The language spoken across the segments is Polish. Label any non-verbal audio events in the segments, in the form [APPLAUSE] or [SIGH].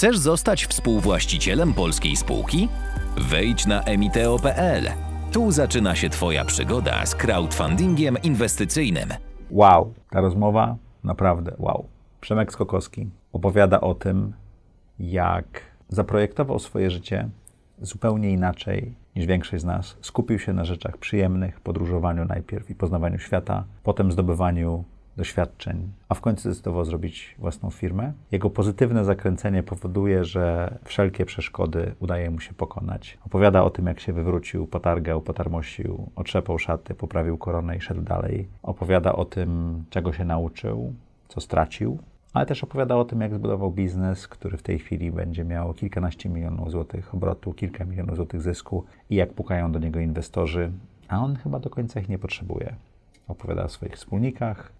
Chcesz zostać współwłaścicielem polskiej spółki? Wejdź na emiteo.pl. Tu zaczyna się Twoja przygoda z crowdfundingiem inwestycyjnym. Wow, ta rozmowa naprawdę wow. Przemek Skokowski opowiada o tym, jak zaprojektował swoje życie zupełnie inaczej niż większość z nas. Skupił się na rzeczach przyjemnych, podróżowaniu najpierw i poznawaniu świata, potem zdobywaniu doświadczeń, a w końcu zdecydował zrobić własną firmę. Jego pozytywne zakręcenie powoduje, że wszelkie przeszkody udaje mu się pokonać. Opowiada o tym, jak się wywrócił, potargał, potarmosił, otrzepał szaty, poprawił koronę i szedł dalej. Opowiada o tym, czego się nauczył, co stracił, ale też opowiada o tym, jak zbudował biznes, który w tej chwili będzie miał kilkanaście milionów złotych obrotu, kilka milionów złotych zysku i jak pukają do niego inwestorzy, a on chyba do końca ich nie potrzebuje. Opowiada o swoich wspólnikach,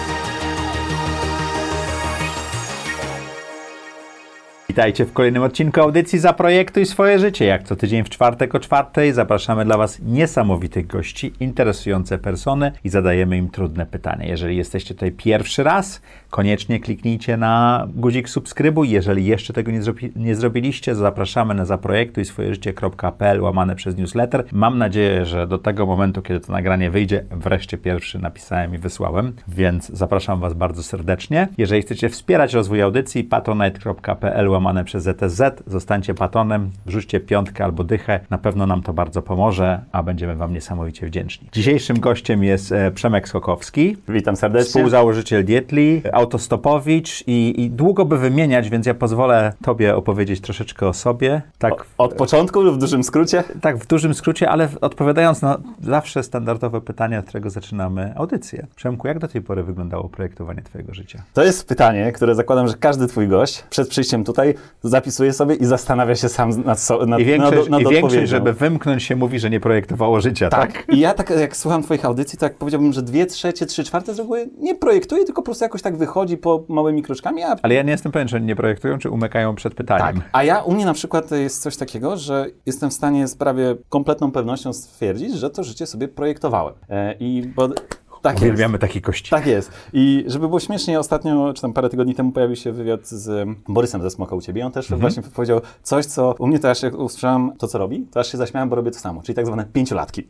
Witajcie w kolejnym odcinku audycji Zaprojektuj swoje życie. Jak co tydzień w czwartek o czwartej zapraszamy dla Was niesamowitych gości, interesujące persony i zadajemy im trudne pytania. Jeżeli jesteście tutaj pierwszy raz, koniecznie kliknijcie na guzik subskrybuj. Jeżeli jeszcze tego nie, zrobi, nie zrobiliście, zapraszamy na zaprojektujswojeżycie.pl łamane przez newsletter. Mam nadzieję, że do tego momentu, kiedy to nagranie wyjdzie, wreszcie pierwszy napisałem i wysłałem, więc zapraszam Was bardzo serdecznie. Jeżeli chcecie wspierać rozwój audycji, patronite.pl łamane przez ZTZ, zostańcie patronem, wrzućcie piątkę albo dychę, na pewno nam to bardzo pomoże, a będziemy Wam niesamowicie wdzięczni. Dzisiejszym gościem jest e, Przemek Skokowski, Witam serdecznie. współzałożyciel Dietli, autostopowicz i, i długo by wymieniać, więc ja pozwolę Tobie opowiedzieć troszeczkę o sobie. Tak, Od początku, w dużym skrócie. tak w dużym skrócie, ale odpowiadając na zawsze standardowe pytanie, od którego zaczynamy audycję. Przemku, jak do tej pory wyglądało projektowanie Twojego życia? To jest pytanie, które zakładam, że każdy twój gość przed przyjściem tutaj zapisuje sobie i zastanawia się sam nad, so, nad, I większość, nad, nad i większość żeby wymknąć się, mówi, że nie projektowało życia, tak? Tak. I ja tak jak słucham twoich audycji, tak powiedziałbym, że dwie trzecie, trzy czwarte z reguły nie projektuję, tylko po prostu jakoś tak wychodzi po małymi kroczkami, a Ale ja nie jestem pewien, czy oni nie projektują, czy umykają przed pytaniem. Tak. A ja u mnie na przykład jest coś takiego, że jestem w stanie z prawie kompletną pewnością stwierdzić, że to życie sobie projektowałem. E, I bo tak jest. Uwielbiamy takie kości. Tak jest. I żeby było śmiesznie, ostatnio, czy tam parę tygodni temu pojawił się wywiad z Borysem ze Smoka u Ciebie. On też właśnie powiedział coś, co u mnie to aż jak usłyszałem to, co robi, to aż się zaśmiałem, bo robię to samo, czyli tak zwane pięciolatki.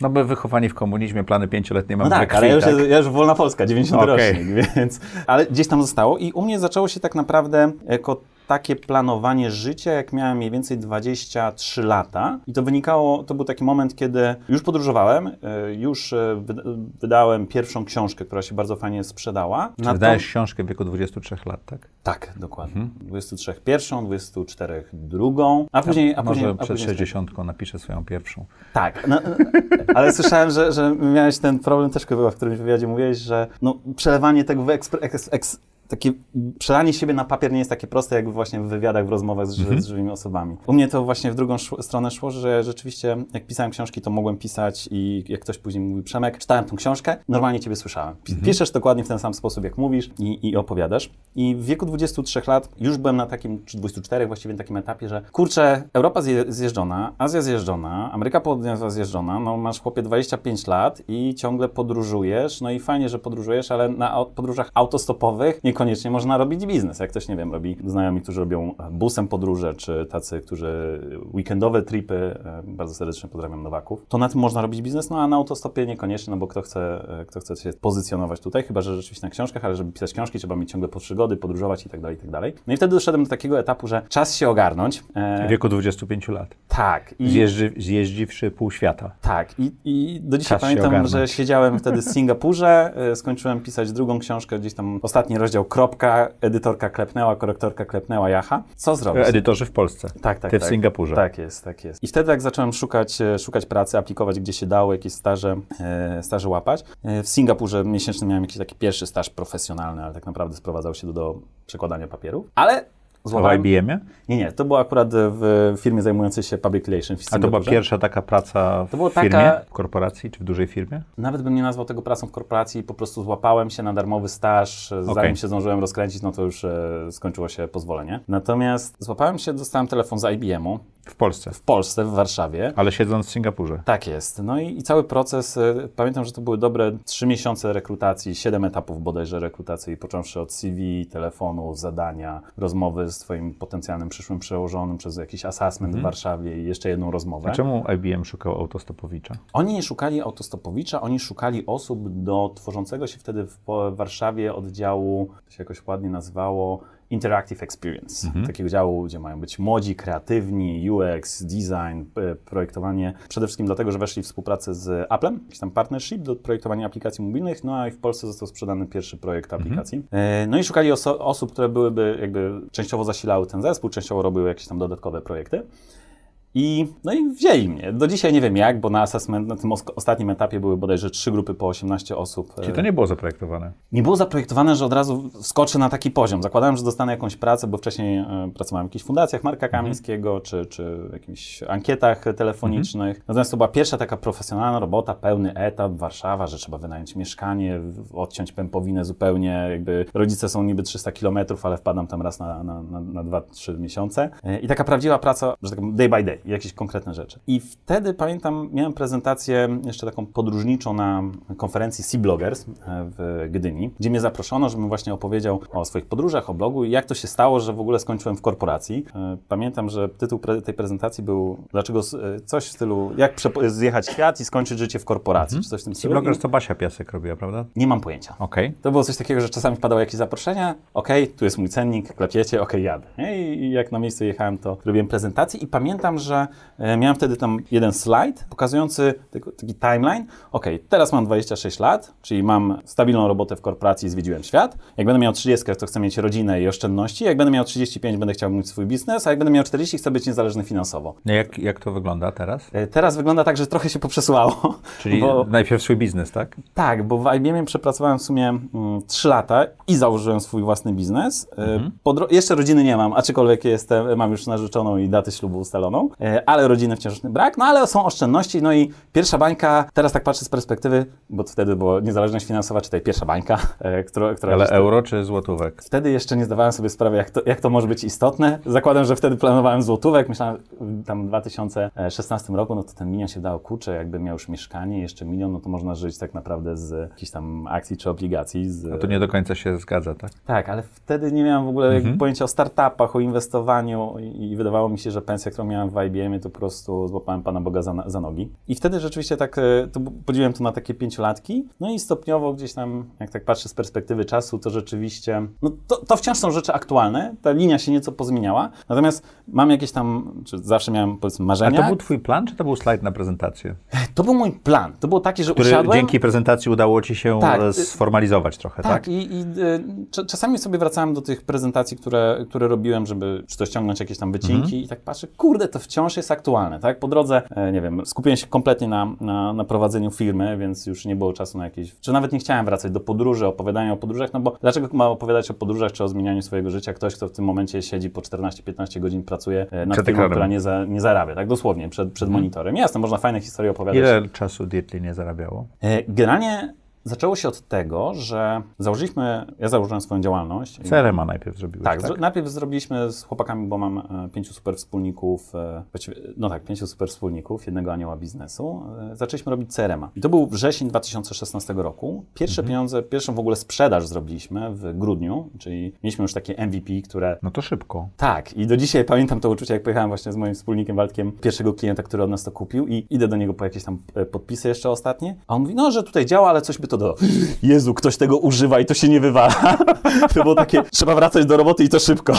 No my wychowani w komunizmie, plany pięcioletnie No mamy we tak, krwi, ale ja już, tak? ja już wolna Polska, 90 Okej. rocznik, więc... Ale gdzieś tam zostało i u mnie zaczęło się tak naprawdę jako takie planowanie życia, jak miałem mniej więcej 23 lata. I to wynikało, to był taki moment, kiedy już podróżowałem, e, już e, wyda- wydałem pierwszą książkę, która się bardzo fajnie sprzedała. Czy Na to- wydałeś książkę w wieku 23 lat, tak? Tak, dokładnie. 23 pierwszą, 24 drugą, a później... A Może później, a przed później 60 napiszę swoją pierwszą. tak, no, ale słyszałem, że, że miałeś ten problem też w którymś wywiadzie mówiłeś, że no, przelewanie tego w ekspre, eks, eks, takie przelanie siebie na papier nie jest takie proste, jak właśnie w wywiadach, w rozmowach z, ży- z żywymi osobami. U mnie to właśnie w drugą stronę szło, że rzeczywiście jak pisałem książki, to mogłem pisać i jak ktoś później mówi, Przemek, czytałem tą książkę, normalnie ciebie słyszałem. Pi- Piszesz dokładnie w ten sam sposób, jak mówisz i, i opowiadasz. I w wieku 23 lat już byłem na takim, czy 24 właściwie na takim etapie, że kurczę, Europa zje, zjeżdżona, Azja zjeżdżona, Ameryka Południowa zjeżdżona, no masz chłopie 25 lat i ciągle podróżujesz, no i fajnie, że podróżujesz, ale na podróżach autostopowych niekoniecznie można robić biznes. Jak ktoś, nie wiem, robi znajomi, którzy robią busem podróże, czy tacy, którzy weekendowe tripy, e, bardzo serdecznie pozdrawiam Nowaków, to na tym można robić biznes, no a na autostopie niekoniecznie, no bo kto chce, e, kto chce się pozycjonować tutaj, chyba że rzeczywiście na książkach, ale żeby pisać książki, trzeba mieć ciągle przygody, podróżować i tak dalej, i tak dalej. No i wtedy doszedłem do takiego etapu, że czas się ogarnąć. E, W wieku 25 lat. tak. I, Zjeżdży, zjeździwszy pół świata. tak, i, i do dzisiaj Czas pamiętam, że siedziałem wtedy w Singapurze, e, skończyłem pisać drugą książkę, gdzieś tam ostatni rozdział, kropka, edytorka klepnęła, korektorka klepnęła, jacha. Co zrobić? Edytorzy w Polsce. Tak, tak, Ty w tak. Singapurze. Tak jest, tak jest. I wtedy jak zacząłem szukać, e, szukać pracy, aplikować gdzie się dało, jakieś staże, e, staże łapać. E, w Singapurze miesięcznie miałem jakiś taki pierwszy staż profesjonalny, ale tak naprawdę sprowadzał się do, do przekładania papierów. Ale W złapałem... IBM-ie? Nie, nie, to było akurat w firmie zajmującej się public relations w A to była pierwsza taka praca w To firmie, taka- w korporacji czy w dużej firmie? Nawet bym nie nazwał tego pracą w korporacji, po prostu złapałem się na darmowy staż, e, zanim Okej. się zdążyłem rozkręcić, no to już e, skończyło się pozwolenie. Natomiast złapałem się, dostałem telefon z IBM-u W Polsce, w Polsce, w Warszawie. ale siedząc w Singapurze. Tak jest. No i, i cały proces, e, pamiętam, że to były dobre trzy miesiące rekrutacji, siedem etapów bodajże rekrutacji, począwszy od CV, telefonu, zadania, rozmowy z twoim potencjalnym przyszłym przełożonym przez jakiś assessment w Warszawie i jeszcze jedną rozmowę. A czemu IBM szukał autostopowicza? Oni nie szukali autostopowicza, oni szukali osób do tworzącego się wtedy w Warszawie oddziału, to się jakoś ładnie nazywało, Interactive Experience. Takiego działu, gdzie mają być młodzi, kreatywni, UX, design, p- projektowanie. Przede wszystkim dlatego, że weszli w współpracę z Applem, jakiś tam partnership do projektowania aplikacji mobilnych, no a i w Polsce został sprzedany pierwszy projekt aplikacji. E, No i szukali oso- osób, które byłyby jakby częściowo zasilały ten zespół, częściowo robiły jakieś tam dodatkowe projekty. I, no i wzięli mnie. Do dzisiaj nie wiem jak, bo na assessment, na tym os- ostatnim etapie były bodajże trzy grupy po 18 osób. Czyli E, to nie było zaprojektowane. nie było zaprojektowane, że od razu wskoczę na taki poziom. Zakładałem, że dostanę jakąś pracę, bo wcześniej e, pracowałem w jakichś fundacjach Marka Kamińskiego, czy, czy w jakichś ankietach telefonicznych. Natomiast to była pierwsza taka profesjonalna robota, pełny etap, Warszawa, że trzeba wynająć mieszkanie, odciąć pępowinę zupełnie, jakby rodzice są niby 300 kilometrów, ale wpadam tam raz na, na, na, na 2-3 miesiące. E, I taka prawdziwa praca, że tak day by day, jakieś konkretne rzeczy. I wtedy pamiętam, miałem prezentację jeszcze taką podróżniczą na konferencji Sea Bloggers e, w Gdyni, gdzie mnie zaproszono, żebym właśnie opowiedział o swoich podróżach, o blogu i jak to się stało, że w ogóle skończyłem w korporacji. E, Pamiętam, że tytuł pre- tej prezentacji był dlaczego e, coś w stylu jak zjechać świat i skończyć życie w korporacji, czy coś w tym stylu. bloggers I to Basia Piasek robiła, prawda? Nie mam pojęcia. Okej. To było coś takiego, że czasami wpadało jakieś zaproszenia, okej, tu jest mój cennik, klepiecie, okej, jadę. Nie? I jak na miejscu jechałem, to robiłem prezentację i pamiętam, że e, miałem wtedy tam jeden slajd pokazujący taki, timeline. Okej, teraz mam 26 lat, czyli mam stabilną robotę w korporacji i zwiedziłem świat. Jak będę miał 30, to chcę mieć rodzinę i oszczędności. Jak będę miał 35, będę chciał mieć swój biznes, a jak będę miał 40, chcę być niezależny finansowo. No Jak, jak to wygląda teraz? E, Teraz wygląda tak, że trochę się poprzesuwało. [LAUGHS] Czyli bo- najpierw swój biznes, tak? tak, bo w IBM przepracowałem w sumie mm, 3 lata i założyłem swój własny biznes. E, po dro- jeszcze rodziny nie mam, aczkolwiek jestem, mam już narzeczoną i datę ślubu ustaloną, ale rodziny wciąż brak, no ale są oszczędności, no i pierwsza bańka, teraz tak patrzę z perspektywy, bo wtedy była niezależność finansowa, czy tej pierwsza bańka, e, która, która Ale euro czy złotówek? Wtedy jeszcze nie zdawałem sobie sprawy, jak to, jak to może być istotne. Zakładam, że wtedy planowałem złotówek. Myślałem, tam w 2016 roku, no to ten milion się dało, kurczę, jakby miał już mieszkanie, jeszcze milion, no to można żyć tak naprawdę z jakichś tam akcji czy obligacji. Z... No to nie do końca się zgadza, tak? Tak, ale wtedy nie miałem w ogóle jakby pojęcia o startupach, o inwestowaniu i, i wydawało mi się, że pensja, którą miałem w IBM, to po prostu złapałem Pana Boga za, za nogi. I wtedy rzeczywiście tak, e, to podzieliłem to na takie pięciolatki, no i stopniowo gdzieś tam, jak tak patrzę z perspektywy czasu, to rzeczywiście, no to, to wciąż są rzeczy aktualne, ta linia się nieco pozmieniała, natomiast mam jakieś tam, czy zawsze miałem powiedzmy A marzenia. to był twój plan, czy to był slajd na prezentację? to był mój plan, to było taki, że Który usiadłem... dzięki prezentacji udało ci się Tak. e, sformalizować trochę, tak? Tak, i, i y, cza- czasami sobie wracałem do tych prezentacji, które, które robiłem, żeby czy to ściągnąć jakieś tam wycinki Mhm. i tak patrzę, kurde, to wciąż jest aktualne, tak? Po drodze, e, nie wiem, skupiłem się kompletnie na, na, na prowadzeniu firmy, więc już nie było czasu na jakieś, czy nawet nie chciałem wracać do podróży, opowiadania o podróżach, no bo dlaczego ma opowiadać o podróżach czy o zmienianiu swojego życia ktoś, kto w tym momencie siedzi po 14-15 godzin, pracuje e, nad Przed firmą, która nie, za, nie zarabia, tak? Dosłownie, przed, przed monitorem. Jasne, można fajne historie opowiadać. Ile czasu Dietli nie zarabiało? E, Generalnie zaczęło się od tego, że założyliśmy, ja założyłem swoją działalność. CRM-a najpierw zrobiłeś, Tak, tak? najpierw zrobiliśmy z chłopakami, bo mam e, pięciu super wspólników, e, no tak, pięciu super wspólników, jednego anioła biznesu. E, zaczęliśmy robić CRM-a. I to był wrzesień 2016 roku. Pierwsze Mhm. pieniądze, pierwszą w ogóle sprzedaż zrobiliśmy w grudniu, czyli mieliśmy już takie MVP, które No to szybko. tak, i do dzisiaj [LAUGHS] pamiętam to uczucie, jak pojechałem właśnie z moim wspólnikiem Waldkiem, pierwszego klienta, który od nas to kupił i idę do niego po jakieś tam podpisy jeszcze ostatnie, a on mówi, no, że tutaj działa, ale coś by to dodał. Jezu, ktoś tego używa i to się nie wywala. [LAUGHS] to było takie, trzeba wracać do roboty i to szybko.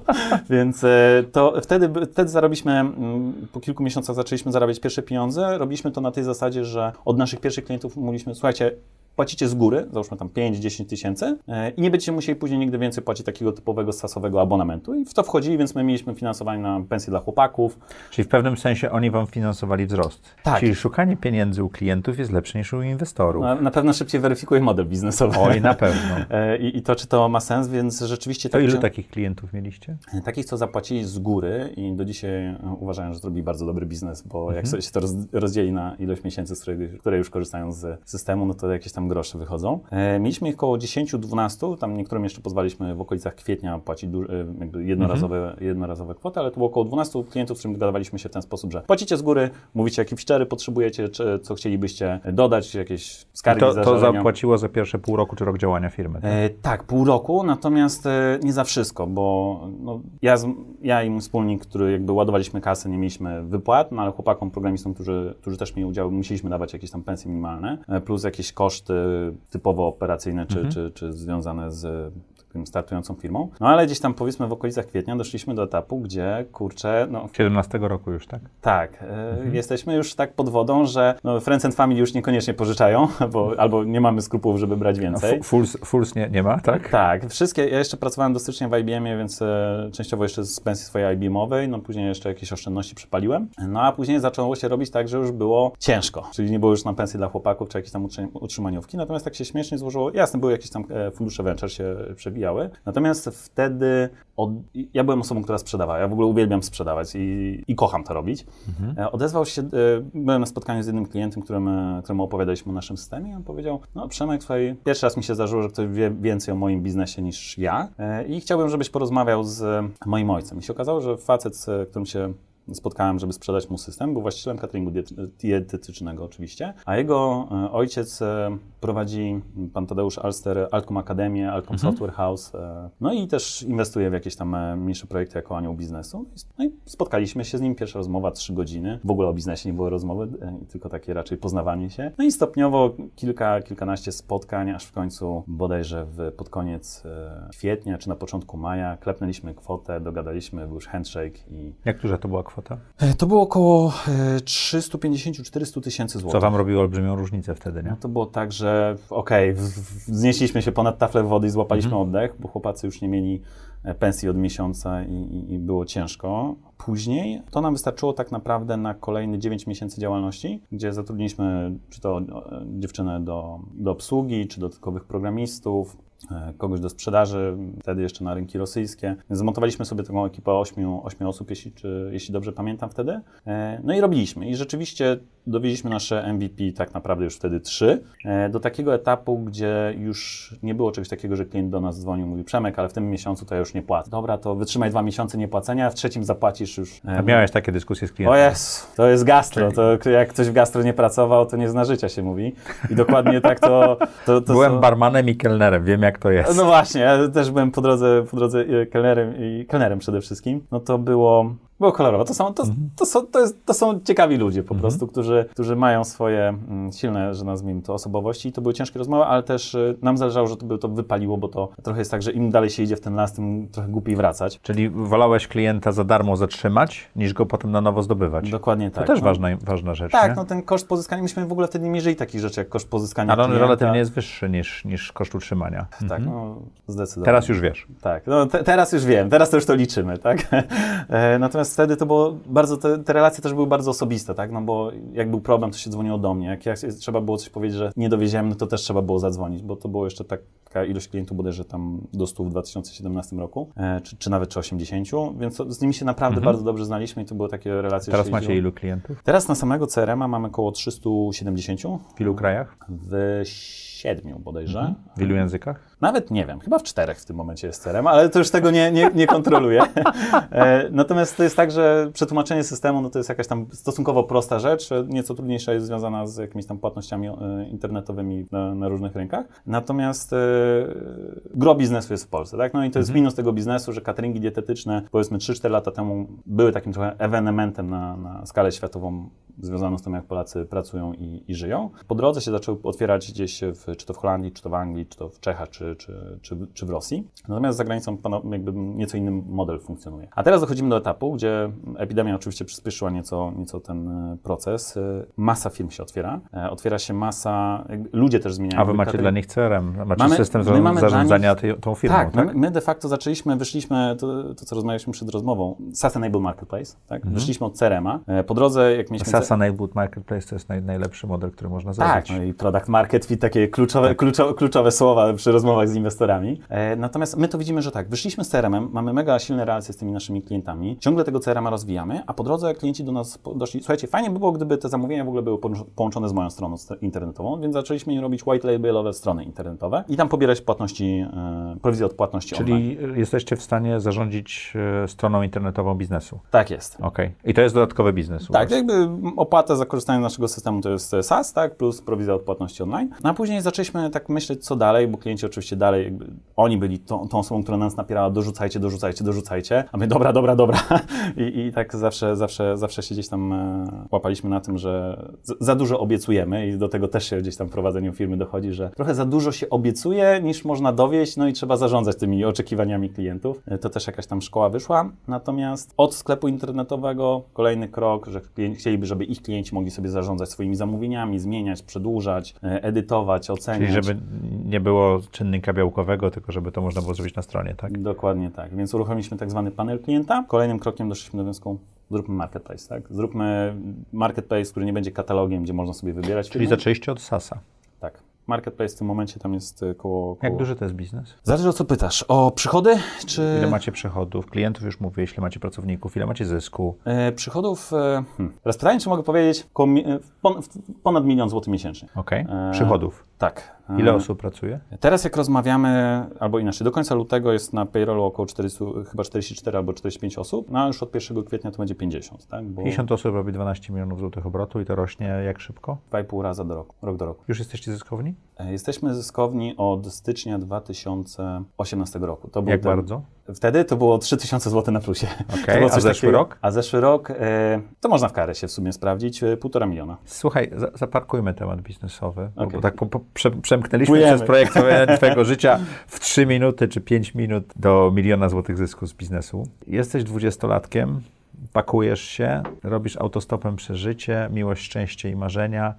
[LAUGHS] Więc e, to wtedy, wtedy zarobiliśmy, mm, po kilku miesiącach zaczęliśmy zarabiać pierwsze pieniądze. Robiliśmy to na tej zasadzie, że od naszych pierwszych klientów mówiliśmy, słuchajcie, płacicie z góry, załóżmy tam 5-10 tysięcy e, i nie będziecie musieli później nigdy więcej płacić takiego typowego sasowego abonamentu. I w to wchodzili, więc my mieliśmy finansowanie na pensje dla chłopaków. Czyli w pewnym sensie oni wam finansowali wzrost. Tak. Czyli szukanie pieniędzy u klientów jest lepsze niż u inwestorów. Na, na pewno szybciej weryfikuje model biznesowy. Oj, na pewno. [LAUGHS] E, I, I to, czy to ma sens, więc rzeczywiście... To tak, ilu że- takich klientów mieliście? Takich, co zapłacili z góry i do dzisiaj e, uważają, że zrobili bardzo dobry biznes, bo Mhm. jak sobie się to roz, rozdzieli na ilość miesięcy, z których, które już korzystają z systemu, no to jakieś tam grosze wychodzą. E, mieliśmy ich około 10-12, tam niektórym jeszcze pozwaliśmy w okolicach kwietnia płacić e, jakby jednorazowe, Mhm. jednorazowe kwoty, ale to było około 12 klientów, z którymi dogadaliśmy się w ten sposób, że płacicie z góry, mówicie jakie feature'y potrzebujecie, czy, co chcielibyście dodać, jakieś I skargi, to, to zapłaciło za pierwsze pół roku czy rok działania firmy. Tak? E, tak, pół roku, natomiast e, nie za wszystko, bo no, ja, z, ja i mój wspólnik, który jakby ładowaliśmy kasę, nie mieliśmy wypłat, no ale chłopakom, programistom, którzy, którzy też mieli udział, musieliśmy dawać jakieś tam pensje minimalne, e, plus jakieś koszty typowo operacyjne, czy, czy, czy związane z takim startującą firmą. No ale gdzieś tam powiedzmy w okolicach kwietnia doszliśmy do etapu, gdzie kurczę, no 17 roku już, tak? tak, e, jesteśmy już tak pod wodą, że no, Friends and Family już niekoniecznie pożyczają, [LAUGHS] bo, albo nie mamy skrupułów, żeby brać A więcej. fu- Fools, Fools nie, nie ma, tak? Tak, wszystkie. Ja jeszcze pracowałem do stycznia w IBM-ie, więc e, częściowo jeszcze z pensji swojej IBM-owej, no później jeszcze jakieś oszczędności przepaliłem. No a później zaczęło się robić tak, że już było ciężko, czyli nie było już na pensji dla chłopaków czy jakieś tam utrzy- utrzymaniówki. Natomiast tak się śmiesznie złożyło, jasne, były jakieś tam e, fundusze venture się Natomiast wtedy od, ja byłem osobą, która sprzedawała. Ja w ogóle uwielbiam sprzedawać i, i kocham to robić. E, Odezwał się, e, byłem na spotkaniu z jednym klientem, którym, któremu opowiadaliśmy o naszym systemie i on powiedział, no Przemek, słuchaj, pierwszy raz mi się zdarzyło, że ktoś wie więcej o moim biznesie niż ja e, i chciałbym, żebyś porozmawiał z moim ojcem. I się okazało, że facet, z którym się spotkałem, żeby sprzedać mu system, był właścicielem cateringu diet- dietetycznego oczywiście, a jego ojciec prowadzi, pan Tadeusz Alster, Altcom Akademię, Altcom Software House, e, no i też inwestuje w jakieś tam e, mniejsze projekty jako anioł biznesu. No i spotkaliśmy się z nim, pierwsza rozmowa, trzy godziny, w ogóle o biznesie nie było rozmowy, e, tylko takie raczej poznawanie się. No i stopniowo kilka, kilkanaście spotkań, aż w końcu bodajże w, pod koniec kwietnia czy na początku maja klepnęliśmy kwotę, dogadaliśmy, był już handshake i Jak duża to była kwota? To było około e, 350-400 tysięcy Co złotych. wam robiło olbrzymią różnicę wtedy, nie? No to było tak, że okej, w- w- wznieśliśmy się ponad taflę wody i złapaliśmy Mhm. oddech, bo chłopacy już nie mieli e, pensji od miesiąca i, i, i było ciężko. Później to nam wystarczyło tak naprawdę na kolejne 9 miesięcy działalności, gdzie zatrudniliśmy czy to e, dziewczynę do, do obsługi, czy dodatkowych programistów, kogoś do sprzedaży, wtedy jeszcze na rynki rosyjskie. Zmontowaliśmy sobie taką ekipę 8, 8 osób, jeśli, czy, jeśli dobrze pamiętam wtedy. E, No i robiliśmy. I rzeczywiście dowieźliśmy nasze MVP tak naprawdę już wtedy 3, do takiego etapu, gdzie już nie było czegoś takiego, że klient do nas dzwonił, mówi Przemek, ale w tym miesiącu to ja już nie płacę. Dobra, to wytrzymaj dwa miesiące niepłacenia, a w trzecim zapłacisz już. e, A miałeś takie dyskusje z o klientem? jest, to jest gastro. To jak ktoś w gastro nie pracował, to nie zna życia się mówi. I dokładnie tak to. to, to Byłem barmanem i kelnerem, wiem jak to jest. no właśnie, ja też byłem po drodze, po drodze e, kelnerem i kelnerem przede wszystkim. No to było, było kolorowo. To są, to, to są, to jest, to są ciekawi ludzie po prostu, którzy, którzy mają swoje mm, silne, że nazwijmy to, osobowości. I to były ciężkie rozmowy, ale też e, nam zależało, że to, by to wypaliło, bo to trochę jest tak, że im dalej się idzie w ten las, tym trochę głupiej wracać. Czyli wolałeś klienta za darmo zatrzymać, niż go potem na nowo zdobywać. Dokładnie To tak. też no. ważna, ważna rzecz, Tak, nie? no ten koszt pozyskania, myśmy w ogóle wtedy nie mierzyli takich rzeczy jak koszt pozyskania Ale on klienta. relatywnie jest wyższy niż, niż koszt utrzymania. Tak, no zdecydowanie. Teraz już wiesz. Tak, no te, teraz już wiem, teraz to już to liczymy, tak? [LAUGHS] E, Natomiast wtedy to było bardzo, te, te relacje też były bardzo osobiste, tak? No bo jak był problem, to się dzwoniło do mnie. Jak, jak trzeba było coś powiedzieć, że nie dowieziemy, no to też trzeba było zadzwonić, bo to było jeszcze taka ilość klientów bodajże tam do 100 w 2017 roku, e, czy, czy nawet czy 80, więc to, z nimi się naprawdę bardzo dobrze znaliśmy i to były takie relacje. Teraz macie jeździło. ilu klientów? Teraz na samego CRM-a mamy około 370 W ilu krajach? w siedmiu bodajże. W ilu językach? Nawet nie wiem, chyba w czterech w tym momencie jest CRM, ale to już tego nie, nie, nie kontroluję. [LAUGHS] E, Natomiast to jest tak, że przetłumaczenie systemu no to jest jakaś tam stosunkowo prosta rzecz, nieco trudniejsza jest związana z jakimiś tam płatnościami e, internetowymi na, na różnych rynkach. Natomiast e, gro biznesu jest w Polsce, tak? No i to jest minus tego biznesu, że cateringi dietetyczne powiedzmy 3-4 lata temu były takim trochę ewenementem na, na skalę światową związaną z tym, jak Polacy pracują i, i żyją. Po drodze się zaczęły otwierać gdzieś, w, czy to w Holandii, czy to w Anglii, czy to w Czechach, czy, czy, czy, czy w Rosji. Natomiast za granicą jakby nieco inny model funkcjonuje. A teraz dochodzimy do etapu, gdzie epidemia oczywiście przyspieszyła nieco, nieco ten e, proces. E, Masa firm się otwiera, e, otwiera się masa, ludzie też zmieniają. A wy macie dla nich CRM, macie Mamy- system my mamy dla zarządzania nich- tej, tą firmą, tak, tak? My, my de facto zaczęliśmy, wyszliśmy, to, to co rozmawialiśmy przed rozmową, Sustainable Marketplace, tak? Mhm. Wyszliśmy od CRM-a. Po drodze, jak mieliśmy... SaaS Enabled Marketplace to jest naj, najlepszy model, który można Tak, zrobić. no i product market fit, takie kluczowe, kluczowe, kluczowe słowa przy rozmowach z inwestorami. E, natomiast my to widzimy, że tak, wyszliśmy z CRM-em, mamy mega silne relacje z tymi naszymi klientami, ciągle tego CRM-a rozwijamy, a po drodze klienci do nas doszli, słuchajcie, fajnie by było, gdyby te zamówienia w ogóle były połącz- połączone z moją stroną st- internetową, więc zaczęliśmy im robić white labelowe strony internetowe i tam pobierać płatności, e, prowizję od płatności online. Czyli jesteście w stanie zarządzić e, stroną internetową biznesu. Tak jest. Okej. I to jest dodatkowy biznes Tak, jakby opłata za korzystanie z naszego systemu to jest SaaS, tak, plus prowizja od płatności online. No a później zaczęliśmy tak myśleć, co dalej, bo klienci oczywiście dalej, jakby oni byli tą, tą osobą, która nas napierała, dorzucajcie, dorzucajcie, dorzucajcie, a my dobra, dobra, dobra. [LAUGHS] I, i tak zawsze, zawsze, zawsze się gdzieś tam e, łapaliśmy na tym, że za dużo obiecujemy i do tego też się gdzieś tam w prowadzeniu firmy dochodzi, że trochę za dużo się obiecuje, niż można dowieść, no i trzeba zarządzać tymi oczekiwaniami klientów. E, To też jakaś tam szkoła wyszła. Natomiast od sklepu internetowego kolejny krok, że chcieliby, żeby ich klienci mogli sobie zarządzać swoimi zamówieniami, zmieniać, przedłużać, e, edytować, oceniać. Czyli żeby nie było czynnika białkowego, tylko żeby to można było zrobić na stronie, tak? Dokładnie tak. Więc uruchomiliśmy tak zwany panel klienta. Kolejnym krokiem doszliśmy do wniosku, zróbmy marketplace, tak? Zróbmy marketplace, który nie będzie katalogiem, gdzie można sobie wybierać Czyli firmy. zaczęliście od SaaSa. Marketplace w tym momencie tam jest e, koło... koło... Jak duży to jest biznes? Zależy o co pytasz. O przychody, czy... Ile macie przychodów? Klientów już mówię, ile macie pracowników, ile macie zysku? E, przychodów... E, hmm. Teraz pytanie, czy mogę powiedzieć, e, pon, ponad milion złotych miesięcznie. Okej. Eee, Przychodów. Tak. Ile osób pracuje? Teraz jak rozmawiamy, albo inaczej, do końca lutego jest na payrollu około 400, chyba 44 albo 45 osób, no a już od 1 kwietnia to będzie 50, tak? Bo 50 osób robi 12 milionów złotych obrotu i to rośnie jak szybko? 2,5 raza do roku, rok do roku. Już jesteście zyskowni? E, Jesteśmy zyskowni od stycznia 2018 roku. To był Jak ten, bardzo? Wtedy to było 3000 zł na plusie. Było a zeszły takiego- rok? A zeszły rok, e, to można w karę się w sumie sprawdzić, e, półtora miliona. Słuchaj, za, zaparkujmy temat biznesowy, bo- Okej. bo tak po, po, prze, przemknęliśmy Płyjemy. przez projektowanie [LAUGHS] twojego życia w 3 minuty czy 5 minut do miliona złotych zysku z biznesu. Jesteś dwudziestolatkiem, pakujesz się, robisz autostopem przeżycie, miłość, szczęście i marzenia.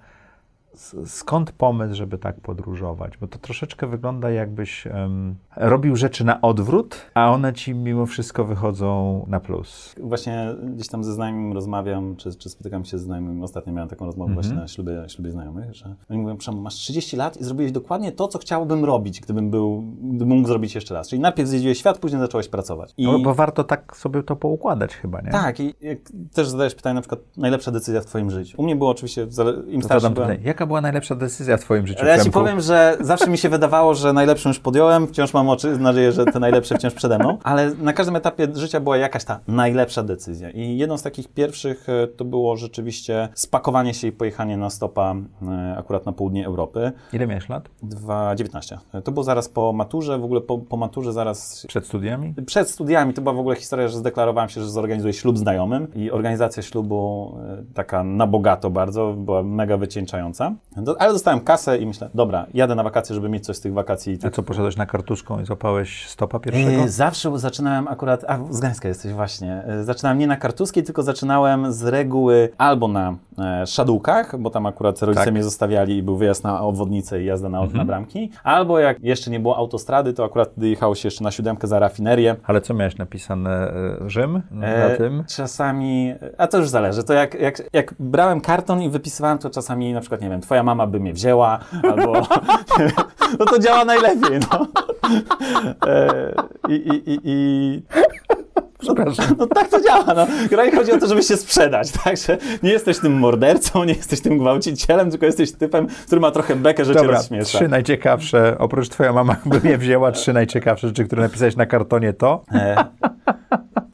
Skąd pomysł, żeby tak podróżować? Bo to troszeczkę wygląda, jakbyś em, robił rzeczy na odwrót, a one ci mimo wszystko wychodzą na plus. Właśnie gdzieś tam ze znajomym rozmawiam, czy, czy spotykam się ze znajomym. Ostatnio miałem taką rozmowę Mhm. właśnie na ślubie, ślubie znajomych, że oni mówią, Przemo, masz 30 lat i zrobiłeś dokładnie to, co chciałbym robić, gdybym był, gdybym mógł zrobić jeszcze raz. Czyli najpierw zjeździłeś świat, później zacząłeś pracować. I No, bo warto tak sobie to poukładać chyba, nie? tak, i też zadajesz pytanie na przykład, najlepsza decyzja w twoim życiu. U mnie było oczywiście, im To starszy byłem, jaka była najlepsza decyzja w twoim życiu, Ale ja ci powiem, że zawsze mi się wydawało, że najlepszą już podjąłem, wciąż mam oczy, nadzieję, że te najlepsze wciąż przede mną, ale na każdym etapie życia była jakaś ta najlepsza decyzja. I jedną z takich pierwszych e, to było rzeczywiście spakowanie się i pojechanie na stopa e, akurat na południe Europy. Ile miałeś lat? 2,19. To było zaraz po maturze, w ogóle po, po maturze zaraz Przed studiami? przed studiami to była w ogóle historia, że zdeklarowałem się, że zorganizuję ślub znajomym i organizacja ślubu e, taka na bogato bardzo, była mega wycieńczająca. Do, ale dostałem kasę i myślę, dobra, jadę na wakacje, żeby mieć coś z tych wakacji. A co, poszedłeś na kartuską i złapałeś stopa pierwszego? E, Zawsze zaczynałem akurat, a z Gdańska jesteś właśnie, E, zaczynałem nie na kartuskiej, tylko zaczynałem z reguły albo na e, szadłkach, bo tam akurat rodzice Tak. mnie zostawiali i był wyjazd na obwodnicę i jazda na, na bramki, albo jak jeszcze nie było autostrady, to akurat jechało się jeszcze na siódemkę za rafinerię, Ale co miałeś napisane? e, Rzym na E, tym? Czasami, a to już zależy. To jak, jak, jak brałem karton i wypisywałem, to czasami na przykład, nie wiem, twoja mama by mnie wzięła, albo [LAUGHS] no to działa najlepiej, no. E, I, i, i, i Przepraszam. no tak to działa, no. Graj chodzi o to, żeby się sprzedać, tak, że nie jesteś tym mordercą, nie jesteś tym gwałcicielem, tylko jesteś typem, który ma trochę bekę, że cię Dobra, rozśmiesza. trzy najciekawsze, oprócz twoja mama by mnie wzięła, trzy najciekawsze rzeczy, które napisałeś na kartonie to. E,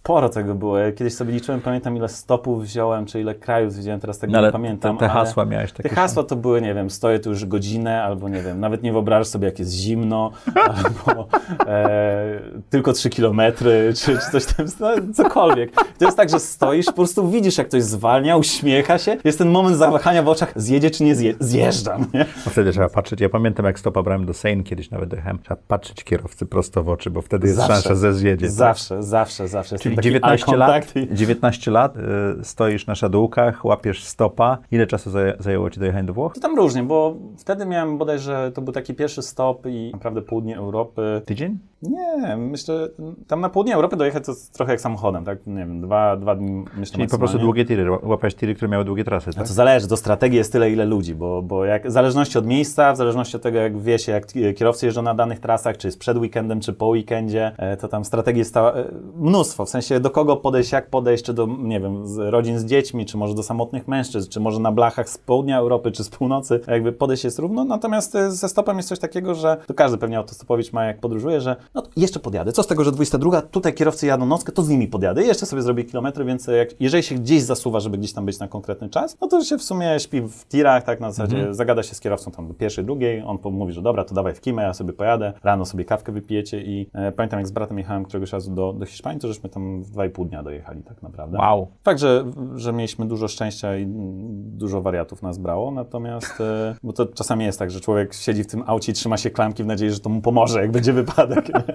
Sporo tego było. Ja kiedyś sobie liczyłem, pamiętam ile stopów wziąłem, czy ile krajów wziąłem, teraz tego No, nie pamiętam. te, te hasła miałeś takie Te hasła to były, nie wiem, stoję tu już godzinę, albo nie wiem, nawet nie wyobrażasz sobie, jak jest zimno, [LAUGHS] albo e, tylko 3 kilometry, czy, czy coś tam, no, cokolwiek. To jest tak, że stoisz, po prostu widzisz, jak ktoś zwalnia, uśmiecha się, jest ten moment zawahania w oczach, zjedzie czy nie zje, zjeżdżam, nie? No wtedy trzeba patrzeć. Ja pamiętam, jak stopa brałem do Seine, kiedyś nawet dojechałem. Trzeba patrzeć kierowcy prosto w oczy, bo wtedy jest Zawsze. szansa, że zjedzie. tak? Zawsze, zawsze, zawsze. Czyli Jestem taki 19 eye lat, contact i- 19 lat y, stoisz na szadółkach, łapiesz stopa. Ile czasu zaję- zajęło ci dojechanie do Włoch? To tam różnie, bo wtedy miałem bodajże, to był taki pierwszy stop i naprawdę południe Europy. Tydzień? Nie, myślę, tam na południe Europy dojechać to trochę jak samochodem, tak? Nie wiem, dwa, dwa dni myślę Czyli po prostu długie tiry. Łapałeś tiry, które miały długie trasy, A tak? to zależy, do strategii jest tyle, ile ludzi, bo, bo jak, w zależności od miejsca, w zależności od tego, jak wie się, jak kierowcy jeżdżą na danych trasach, czy jest przed weekendem, czy po weekendzie, e, to tam strategii jest ta, e, mnóstwo, w sensie do kogo podejść, jak podejść, czy do, nie wiem, z rodzin z dziećmi, czy może do samotnych mężczyzn, czy może na blachach z południa Europy, czy z północy, jakby podejść jest równo, natomiast e, ze stopem jest coś takiego, że to każdy pewnie autostopowicz ma, jak podróżuje, że no jeszcze podjadę, co z tego, że 22, tutaj kierowcy jadą nockę, to z nimi podjadę, jeszcze sobie zrobię kilometry, więc jak, jeżeli się gdzieś zasuwa, żeby gdzieś tam być na konkretny czas, no to się w sumie śpi w tirach, tak na zasadzie zagada się z kierowcą tam do pierwszej, drugiej, on mówi, że dobra, to dawaj w kimę, ja sobie pojadę, rano sobie kawkę wypijecie i e, pamiętam jak z bratem jechałem któregoś razu do, do Hiszpanii, to żeśmy tam w 2,5 dnia dojechali tak naprawdę. Wow. Fakt, że, mieliśmy dużo szczęścia i dużo wariatów nas brało, natomiast, e, bo to czasami jest tak, że człowiek siedzi w tym aucie i trzyma się klamki w nadziei, że to mu pomoże, jak będzie wypadek. [LAUGHS] [LAUGHS]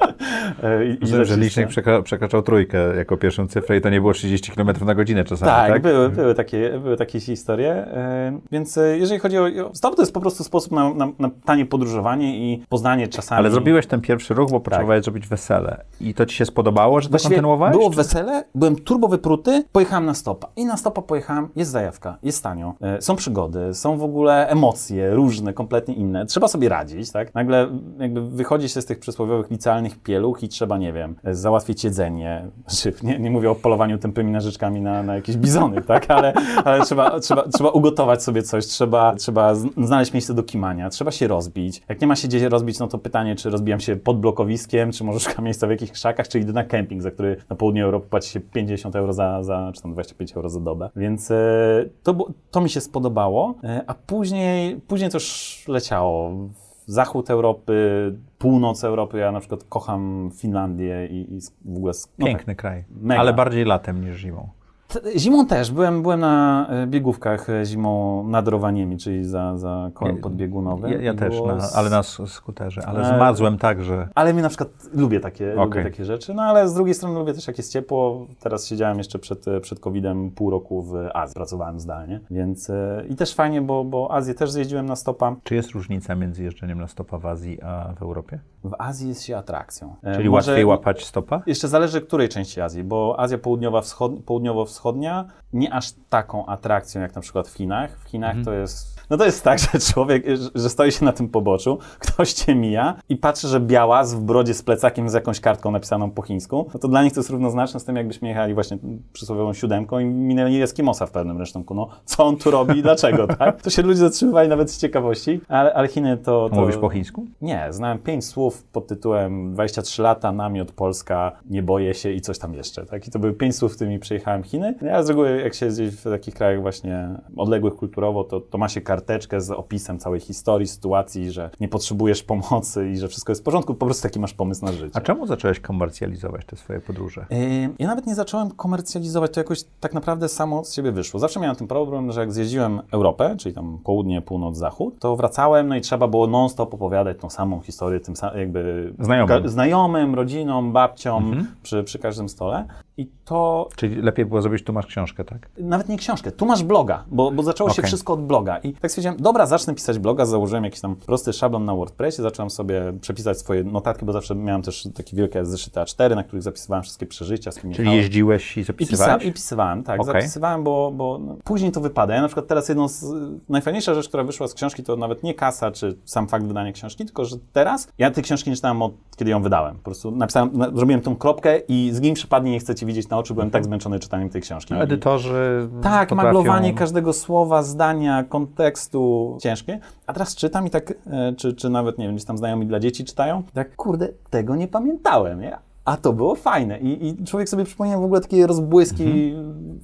E, I, Rozumiem, że licznik przekra- przekraczał trójkę jako pierwszą cyfrę i to nie było 30 km na godzinę czasami, Tak, tak? Były, były, takie, były takie historie. e, Więc e, jeżeli chodzi o stop, to jest po prostu sposób na, na, na tanie podróżowanie i poznanie czasami. Ale zrobiłeś ten pierwszy ruch, bo potrzebowałeś zrobić wesele. I to ci się spodobało, że to Właściwie kontynuowałeś? Było wesele, byłem turbo wypruty, pojechałem na stopa. I na stopa pojechałem, jest zajawka, jest tanio, są przygody, są w ogóle emocje różne, kompletnie inne. Trzeba sobie radzić, tak? Nagle jakby wychodzi się z tych przysłowiowych licealnych pieluch i trzeba, nie wiem, załatwić jedzenie. Znaczy, nie, nie mówię o polowaniu tępymi narzeczkami na, na jakieś bizony, [LAUGHS] tak? Ale, ale trzeba, trzeba, trzeba ugotować sobie coś, trzeba, trzeba znaleźć miejsce do kimania, trzeba się rozbić. Jak nie ma się gdzie rozbić, no to pytanie, czy rozbijam się pod blokowiskiem, czy może szukam miejsca w jakichś krzakach, czy idę na kemping, za który na południu Europy płaci się 50 euro za, za czy tam 25 euro za dobę. Więc e, to, to mi się spodobało, e, a później, później to już leciało. Zachód Europy, północ Europy, ja na przykład kocham Finlandię i, i w ogóle... no tak, Piękny kraj. Mega. Ale bardziej latem niż zimą. Zimą też. Byłem, byłem na e, biegówkach e, zimą nad Rowaniemi, czyli za, za kołem Ja- podbiegunowym. Ja, ja też, na, ale na skuterze. Ale E, zmarzłem tak, że... Ale mi na przykład lubię takie, lubię Okej. takie rzeczy, no ale z drugiej strony lubię też jak jest ciepło. Teraz siedziałem jeszcze przed, przed COVID-em pół roku w Azji, pracowałem zdalnie, więc i też fajnie, bo, bo Azję też zjeździłem na stopa. Czy jest różnica między jeżdżeniem na stopa w Azji a w Europie? W Azji jest się atrakcją. Czyli może- łatwiej łapać stopa? Jeszcze zależy, której części Azji, bo Azja południowa, wschod, południowo-wschodnia nie aż taką atrakcją jak na przykład w Chinach. W Chinach Mhm. to jest. No to jest tak, że człowiek, że- stoi się na tym poboczu, ktoś cię mija i patrzy, że białas w brodzie z plecakiem z jakąś kartką napisaną po chińsku, no to dla nich to jest równoznaczne z tym, jakbyśmy jechali właśnie przysłowiową siódemką i minęli Eskimosa w pewnym resztunku. No, co on tu robi i dlaczego, [LAUGHS] tak? To się ludzie zatrzymywali nawet z ciekawości, ale, ale Chiny to, to... Mówisz po chińsku? Nie, znałem pięć słów pod tytułem 23 lata, namiot, Polska, nie boję się i coś tam jeszcze. Tak? I to były pięć słów, którymi przejechałem Chiny. Ja z reguły, jak się jest gdzieś w takich krajach właśnie odległych kulturowo, to, to ma się karteczkę z opisem całej historii, sytuacji, że nie potrzebujesz pomocy i że wszystko jest w porządku. Po prostu taki masz pomysł na życie. A czemu zacząłeś komercjalizować te swoje podróże? Yy, Ja nawet nie zacząłem komercjalizować, to jakoś tak naprawdę samo z siebie wyszło. Zawsze miałem ten problem, że jak zjeździłem Europę, czyli tam południe, północ, zachód, to wracałem, no i trzeba było non-stop opowiadać tą samą historię, tym samym jakby Znajomym. znajomym rodzinom, babciom przy, przy każdym stole. I to Czyli lepiej było zrobić, tu masz książkę, tak? nawet nie książkę, tu masz bloga, bo, bo zaczęło się Okej. wszystko od bloga. I tak stwierdziłem, dobra, zacznę pisać bloga, założyłem jakiś tam prosty szablon na WordPressie, zacząłem sobie przepisać swoje notatki, bo zawsze miałem też takie wielkie zeszyty A4, na których zapisywałem wszystkie przeżycia, z kim Czyli jeździłeś i I, pisa, zapisywałeś? I pisywałem, tak, Okej. zapisywałem, bo, bo no, później to wypada. Ja na przykład teraz jedną z najfajniejsza rzecz, która wyszła z książki, to nawet nie kasa, czy sam fakt wydania książki, tylko że teraz ja tej książki nie czytałem od kiedy ją wydałem. Po prostu napisałem, na, zrobiłem tą kropkę i z nim przypadnie nie chcę ci widzieć na oczy, byłem tak zmęczony czytaniem tej książki. No, edytorzy Tak, potrafią... maglowanie każdego słowa, zdania, kontekstu ciężkie. A teraz czytam i tak, e, czy, czy nawet, nie wiem, gdzieś tam znajomi dla dzieci czytają, tak, kurde, tego nie pamiętałem, nie? A to było fajne i, i człowiek sobie przypomina w ogóle takie rozbłyski,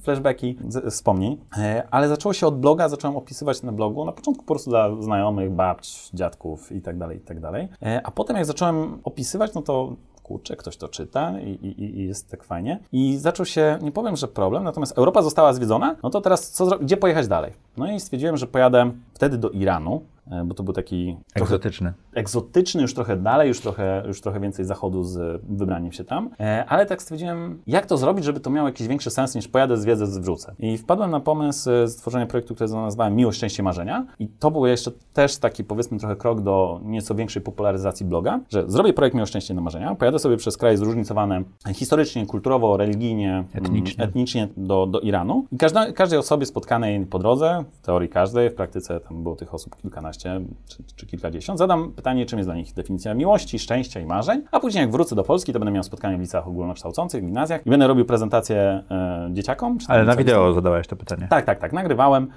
flashbacki z, wspomnień. E, ale zaczęło się od bloga, zacząłem opisywać na blogu, na początku po prostu dla znajomych, babć, dziadków i tak dalej, i tak dalej. E, a potem jak zacząłem opisywać, no to kurczę, ktoś to czyta i, i, i jest tak fajnie. I zaczął się, nie powiem, że problem, natomiast Europa została zwiedzona, no to teraz co, gdzie pojechać dalej? No i stwierdziłem, że pojadę wtedy do Iranu, bo to był taki Egzotyczny. egzotyczny, już trochę dalej, już trochę, już trochę więcej zachodu z wybraniem się tam. E, ale tak stwierdziłem, jak to zrobić, żeby to miało jakiś większy sens niż pojadę, zwiedzę, wrócę. I wpadłem na pomysł e, stworzenia projektu, który nazwałem Miłość, Szczęście, Marzenia. I to był jeszcze też taki, powiedzmy, trochę krok do nieco większej popularyzacji bloga, że zrobię projekt Miłość, Szczęście na Marzenia, pojadę sobie przez kraje zróżnicowane historycznie, kulturowo, religijnie, mm, Etnicznie. etnicznie do, do Iranu. I każda, każdej osobie spotkanej po drodze, w teorii każdej, w praktyce tam było tych osób kilkanaście czy, czy kilkadziesiąt, zadam pytanie, czym jest dla nich definicja miłości, szczęścia i marzeń, a później jak wrócę do Polski, to będę miał spotkanie w liceach ogólnokształcących, w gimnazjach i będę robił prezentację e, dzieciakom. Ale na wideo zadawałeś to pytanie. Tak, tak, tak, nagrywałem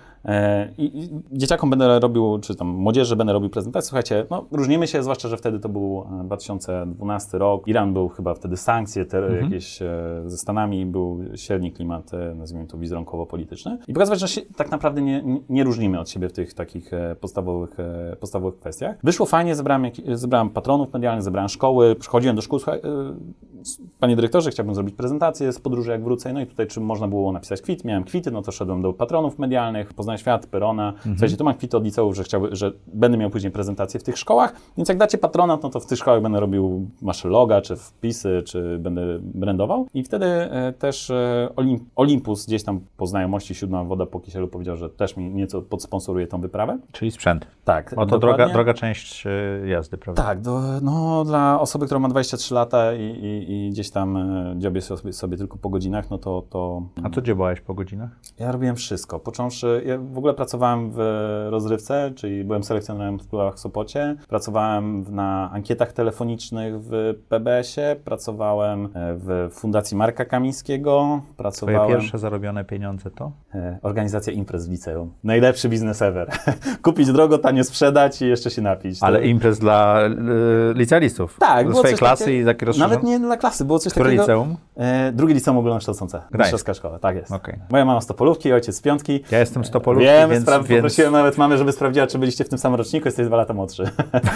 i, i dzieciakom będę robił, czy tam młodzieży będę robił prezentację. Słuchajcie, no różnimy się, zwłaszcza, że wtedy to był e, 2012 rok. Iran był chyba wtedy sankcje te, jakieś e, ze Stanami, był średni klimat, e, nazwijmy to wizerunkowo-polityczny. I pokazywać, że się tak naprawdę nie, nie, różnimy od siebie w tych takich e, podstawowych, e, podstawowych kwestiach. Wyszło fajnie, zebrałem, zebrałem patronów medialnych, zebrałem szkoły, przychodziłem do szkół, słuchaj, e, Panie dyrektorze, chciałbym zrobić prezentację z podróży, jak wrócę. No i tutaj, czy można było napisać kwit? Miałem kwity, no to szedłem do patronów medialnych, Poznań Świat, Perona. Słuchajcie, tu mam kwity od liceów, że, chciałby, że będę miał później prezentację w tych szkołach, więc jak dacie patronat, no to w tych szkołach będę robił masze loga, czy wpisy, czy będę brandował. I wtedy e, też e, Olimp Olympus gdzieś tam po znajomości Siódma Woda po Kisielu powiedział, że też mi nieco podsponsoruje tą wyprawę. Czyli sprzęt. Tak, Bo to droga, droga część e, jazdy, prawda? Tak, do, no, dla osoby, która ma 23 lata i, i, i gdzieś tam e, dziobie sobie, sobie tylko po godzinach, no to, to A co działałeś po godzinach? ja robiłem wszystko. Począwszy, ja w ogóle pracowałem w rozrywce, czyli byłem selekcjonerem w klubach w Sopocie, pracowałem na ankietach telefonicznych w PBS-ie, pracowałem e, w Fundacji Marka Kamińskiego, Twoje pracowałem... pierwsze zarobione pieniądze to? E, Organizacja imprez w liceum. Najlepszy biznes ever. [LAUGHS] Kupić drogo, tanio sprzedać i jeszcze się napić. Ale imprez dla e, licealistów. Tak, było swojej klasy takie- i takie rozszerzone? Nawet nie dla klasy, było coś Które takiego... liceum? E, drugie liceum ogólnokształcące. Mistrzowska szkoła, tak jest. Okej. Moja mama z Topolówki, ojciec z Piątki. Ja jestem z Topolówki, Wiem, więc, więc poprosiłem nawet mamę, żeby sprawdziła, czy byliście w tym samym roczniku, jesteś dwa lata młodszy.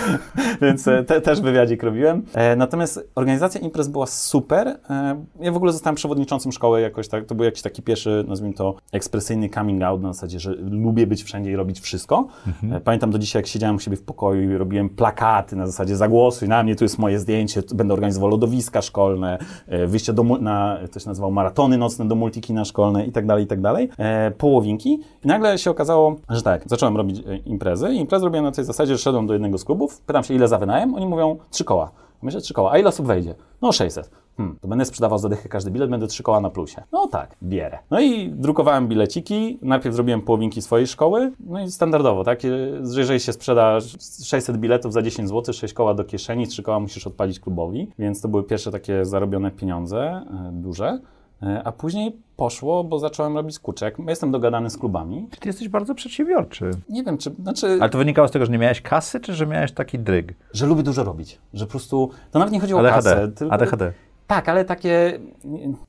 [LAUGHS] Więc e, te, też wywiadzik robiłem. E, natomiast organizacja imprez była super. E, ja w ogóle zostałem przewodniczącym szkoły jakoś tak, to był jakiś taki pierwszy, nazwijmy to, ekspresyjny coming out na zasadzie, że lubię być wszędzie i robić wszystko. Mhm. E, pamiętam do dzisiaj, jak siedziałem u siebie w pokoju i robiłem plakaty na zasadzie zagłosuj na mnie, tu jest moje zdjęcie, będę organizował lodowiska szkolne, e, wyjście do, na, to się nazywało maratony nocne do multikina szkolne i tak dalej, i tak dalej. E, połowinki. I nagle się okazało, że tak, zacząłem robić e, imprezy i imprezy robiłem na tej zasadzie, że szedłem do jednego z klubów, pytam się, ile za wynajem, oni mówią, trzy koła. Myślę, trzy koła. A ile osób wejdzie? No 600. Hmm, to będę sprzedawał za dychę każdy bilet, będę trzy koła na plusie. No tak, bierę. No i drukowałem bileciki, najpierw zrobiłem połowinki swojej szkoły, no i standardowo, tak, że jeżeli się sprzeda 600 biletów za 10 zł, 6 koła do kieszeni, 3 koła musisz odpalić klubowi, więc to były pierwsze takie zarobione pieniądze, e, duże. E, A później poszło, bo zacząłem robić kuczek. Jestem dogadany z klubami. Ty jesteś bardzo przedsiębiorczy. Nie wiem, czy, znaczy, Ale to wynikało z tego, że nie miałeś kasy, czy że miałeś taki dryg? że lubię dużo robić. Że po prostu, to nawet nie chodzi o kasę. ADHD. Tylko, ADHD. Tak, ale takie,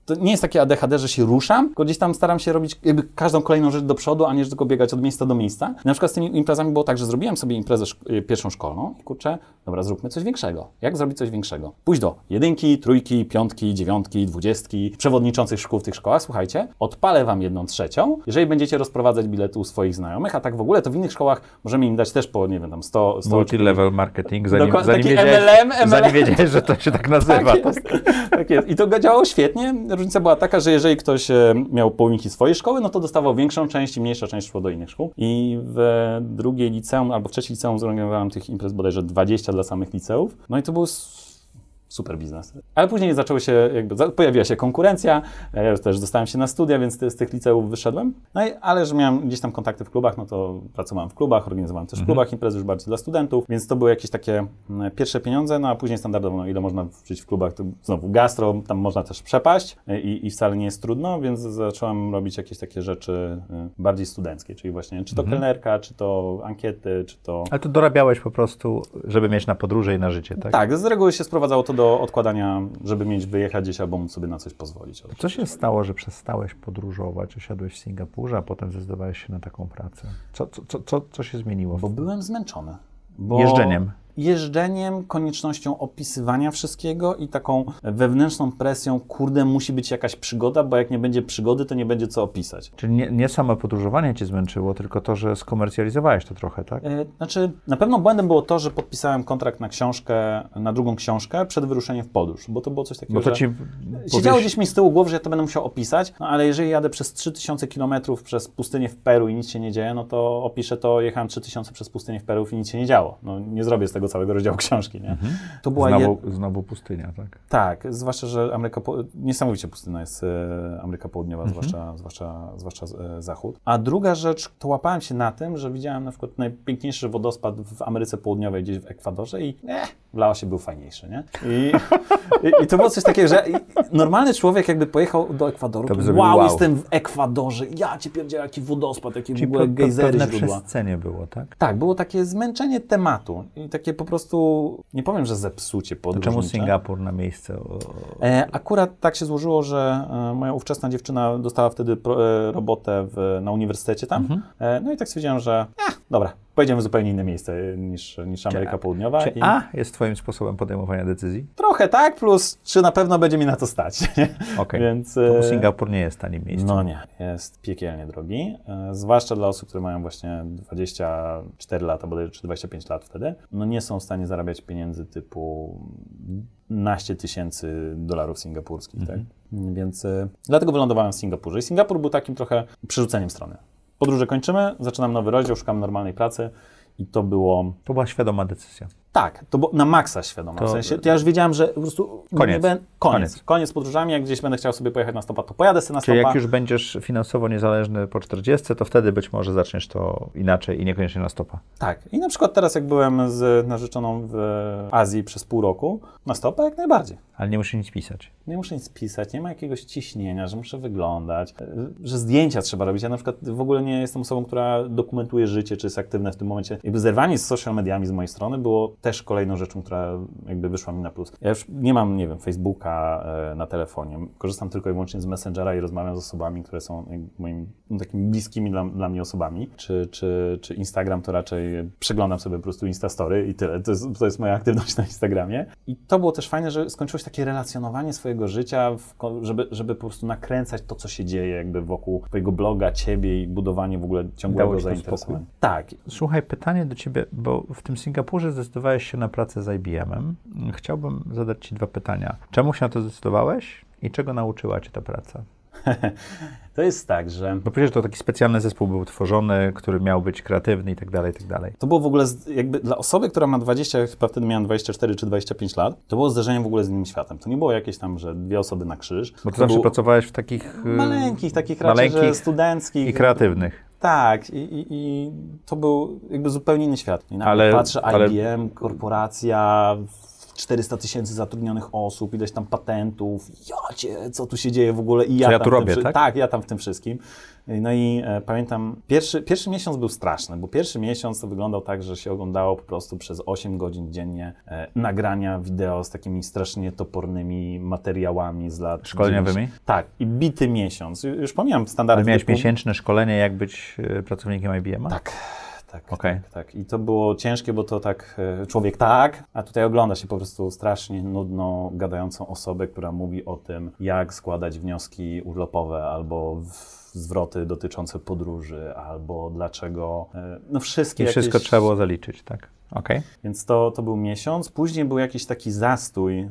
to nie jest takie ADHD, że się ruszam, tylko gdzieś tam staram się robić jakby każdą kolejną rzecz do przodu, a nie tylko biegać od miejsca do miejsca. Na przykład z tymi imprezami było tak, że zrobiłem sobie imprezę szk- y, pierwszą szkolną i kurczę, dobra, zróbmy coś większego. Jak zrobić coś większego? Pójdź do jedynki, trójki, piątki, dziewiątki, dwudziestki, przewodniczących szkół w tych szkołach, słuchajcie, odpalę wam jedną trzecią, jeżeli będziecie rozprowadzać bilety u swoich znajomych, a tak w ogóle to w innych szkołach możemy im dać też po, nie wiem, tam 100, 100 Multi-level marketing, zanim, Dokładnie, zanim, wiedziałeś, MLM, MLM. zanim wiedziałeś, że to się tak nazywa. Tak jest, tak jest. I to działało świetnie. Różnica była taka, że jeżeli ktoś e, miał połowinki swojej szkoły, no to dostawał większą część i mniejsza część szło do innych szkół. I w drugiej liceum albo w trzeciej liceum zorganizowałem tych imprez bodajże 20 dla samych liceów. No i to był s- super biznes. Ale później zaczęły się, jakby pojawiła się konkurencja, ja już też dostałem się na studia, więc z tych liceów wyszedłem. No i, ale że miałem gdzieś tam kontakty w klubach, no to pracowałem w klubach, organizowałem też w klubach imprezy już bardziej dla studentów, więc to były jakieś takie pierwsze pieniądze, no a później standardowo, no ile można żyć w klubach, to znowu gastro, tam można też przepaść e, i, i wcale nie jest trudno, więc zacząłem robić jakieś takie rzeczy e, bardziej studenckie, czyli właśnie czy to kelnerka, czy to ankiety, czy to... Ale to dorabiałeś po prostu, żeby mieć na podróże i na życie, tak? Tak, z reguły się sprowadzało to do do odkładania, żeby mieć wyjechać gdzieś albo móc sobie na coś pozwolić. Co się stało, że przestałeś podróżować, osiadłeś w Singapurze, a potem zdecydowałeś się na taką pracę? Co, co, co, co, się zmieniło? Bo byłem zmęczony. Bo Jeżdżeniem. Jeżdżeniem, koniecznością opisywania wszystkiego i taką wewnętrzną presją, kurde, musi być jakaś przygoda, bo jak nie będzie przygody, to nie będzie co opisać. Czyli nie, nie samo podróżowanie cię zmęczyło, tylko to, że skomercjalizowałeś to trochę, tak? E, Znaczy, na pewno błędem było to, że podpisałem kontrakt na książkę, na drugą książkę przed wyruszeniem w podróż, bo to było coś takiego, Bo to ci siedziało gdzieś mi z tyłu głowy, że ja to będę musiał opisać, no ale jeżeli jadę przez 3000 km przez pustynię w Peru i nic się nie dzieje, no to opiszę to, jechałem 3000 przez pustynię w Peru i nic się nie działo. No nie zrobię z tego całego rozdziału książki, nie? To była jed... Znowu, znowu pustynia, tak? Tak, zwłaszcza, że Ameryka, po... niesamowicie pustynna jest e, Ameryka Południowa, zwłaszcza, zwłaszcza, zwłaszcza e, Zachód. A druga rzecz, to łapałem się na tym, że widziałem na przykład najpiękniejszy wodospad w Ameryce Południowej, gdzieś w Ekwadorze i eh, w Laosie był fajniejszy, nie? I, i, i to było coś takiego, że normalny człowiek jakby pojechał do Ekwadoru, To to wow, wow. jestem w Ekwadorze, ja ci pierdzielę, jaki wodospad, jakie w Czyli ogóle pe- pe- gejzery, pewne źródła. przescenie było, tak? Tak, było takie zmęczenie tematu i takie po prostu, nie powiem, że zepsucie To podróżnicze. czemu Singapur na miejsce? E, akurat tak się złożyło, że e, moja ówczesna dziewczyna dostała wtedy pro, e, robotę w, na uniwersytecie tam. Mhm. E, no i tak stwierdziłem, że eh, dobra, pojedziemy w zupełnie inne miejsce niż, niż Ameryka Południowa. Czy i A jest twoim sposobem podejmowania decyzji? Trochę tak, plus czy na pewno będzie mi na to stać. [LAUGHS] Okej. Więc, To e, Singapur nie jest tanim miejscem. No nie, jest piekielnie drogi, e, zwłaszcza dla osób, które mają właśnie 24 lata, bodaj, czy 25 lat wtedy, no nie są w stanie zarabiać pieniędzy typu naście tysięcy dolarów singapurskich, tak? Więc e, dlatego wylądowałem w Singapurze i Singapur był takim trochę przerzuceniem strony. Podróże kończymy, zaczynam nowy rozdział, szukam normalnej pracy i to było To była świadoma decyzja. Tak, to na maksa świadoma. To- w sensie, ja już wiedziałem, że po prostu Koniec. Nie ben, koniec. Koniec. Koniec. z podróżami, jak gdzieś będę chciał sobie pojechać na stopa, to pojadę sobie na Czyli stopa. jak już będziesz finansowo niezależny po 40, to wtedy być może zaczniesz to inaczej i niekoniecznie na stopa. Tak. I na przykład teraz, jak byłem z narzeczoną w Azji przez pół roku, na stopę jak najbardziej. Ale nie musisz nic pisać. Nie muszę nic pisać, nie ma jakiegoś ciśnienia, że muszę wyglądać, że zdjęcia trzeba robić. Ja na przykład w ogóle nie jestem osobą, która dokumentuje życie, czy jest aktywna w tym momencie. Jakby zerwanie z social mediami z mojej strony było też kolejną rzeczą, która jakby wyszła mi na plus. Ja już nie mam, nie wiem, Facebooka e, na telefonie. Korzystam tylko i wyłącznie z Messengera i rozmawiam z osobami, które są moimi no, takimi bliskimi dla, dla mnie osobami. Czy, czy, czy Instagram to raczej przeglądam sobie po prostu Instastory i tyle. To jest, to jest moja aktywność [LAUGHS] na Instagramie. I to było też fajne, że skończyło się takie relacjonowanie swojego życia, w, żeby, żeby po prostu nakręcać to, co się dzieje jakby wokół twojego bloga, ciebie i budowanie w ogóle ciągłego zainteresowania. Tak. Słuchaj, pytanie do ciebie, bo w tym Singapurze zdecydowałeś się na pracę z IBM-em. Chciałbym zadać ci dwa pytania. Czemu się na to zdecydowałeś i czego nauczyła cię ta praca? [LAUGHS] To jest tak, że Bo przecież to taki specjalny zespół był tworzony, który miał być kreatywny i tak dalej, i tak dalej. to było w ogóle jakby dla osoby, która ma 20, ja chyba wtedy miałem 24 czy 25 lat, to było zderzenie w ogóle z innym światem. To nie było jakieś tam, że dwie osoby na krzyż. Bo ty to zawsze był pracowałeś w takich... y, maleńkich, takich raczej, maleńkich studenckich. i kreatywnych. Tak, i, i, i to był jakby zupełnie inny świat. I Ale- patrzę, ale- IBM, korporacja, 400 tysięcy zatrudnionych osób, ileś tam patentów, ja cię, co tu się dzieje w ogóle i ja, ja tam tu tym robię, wszy- tak? Tak, ja tam w tym wszystkim. No i e, pamiętam, pierwszy, pierwszy miesiąc był straszny, bo pierwszy miesiąc to wyglądał tak, że się oglądało po prostu przez 8 godzin dziennie e, nagrania wideo z takimi strasznie topornymi materiałami z lat Szkoleniowymi? 90. Tak, i bity miesiąc. Już pomijam standardy. Ale miałeś typu- miesięczne szkolenie, jak być y, pracownikiem IBM-a? tak, tak, Okej. tak, tak. I to było ciężkie, bo to tak, e, człowiek tak, a tutaj ogląda się po prostu strasznie nudną, gadającą osobę, która mówi o tym, jak składać wnioski urlopowe albo zwroty dotyczące podróży, albo dlaczego, e, no wszystkie I wszystko jakieś... trzeba było zaliczyć, tak? Okej. Więc to, to był miesiąc. Później był jakiś taki zastój,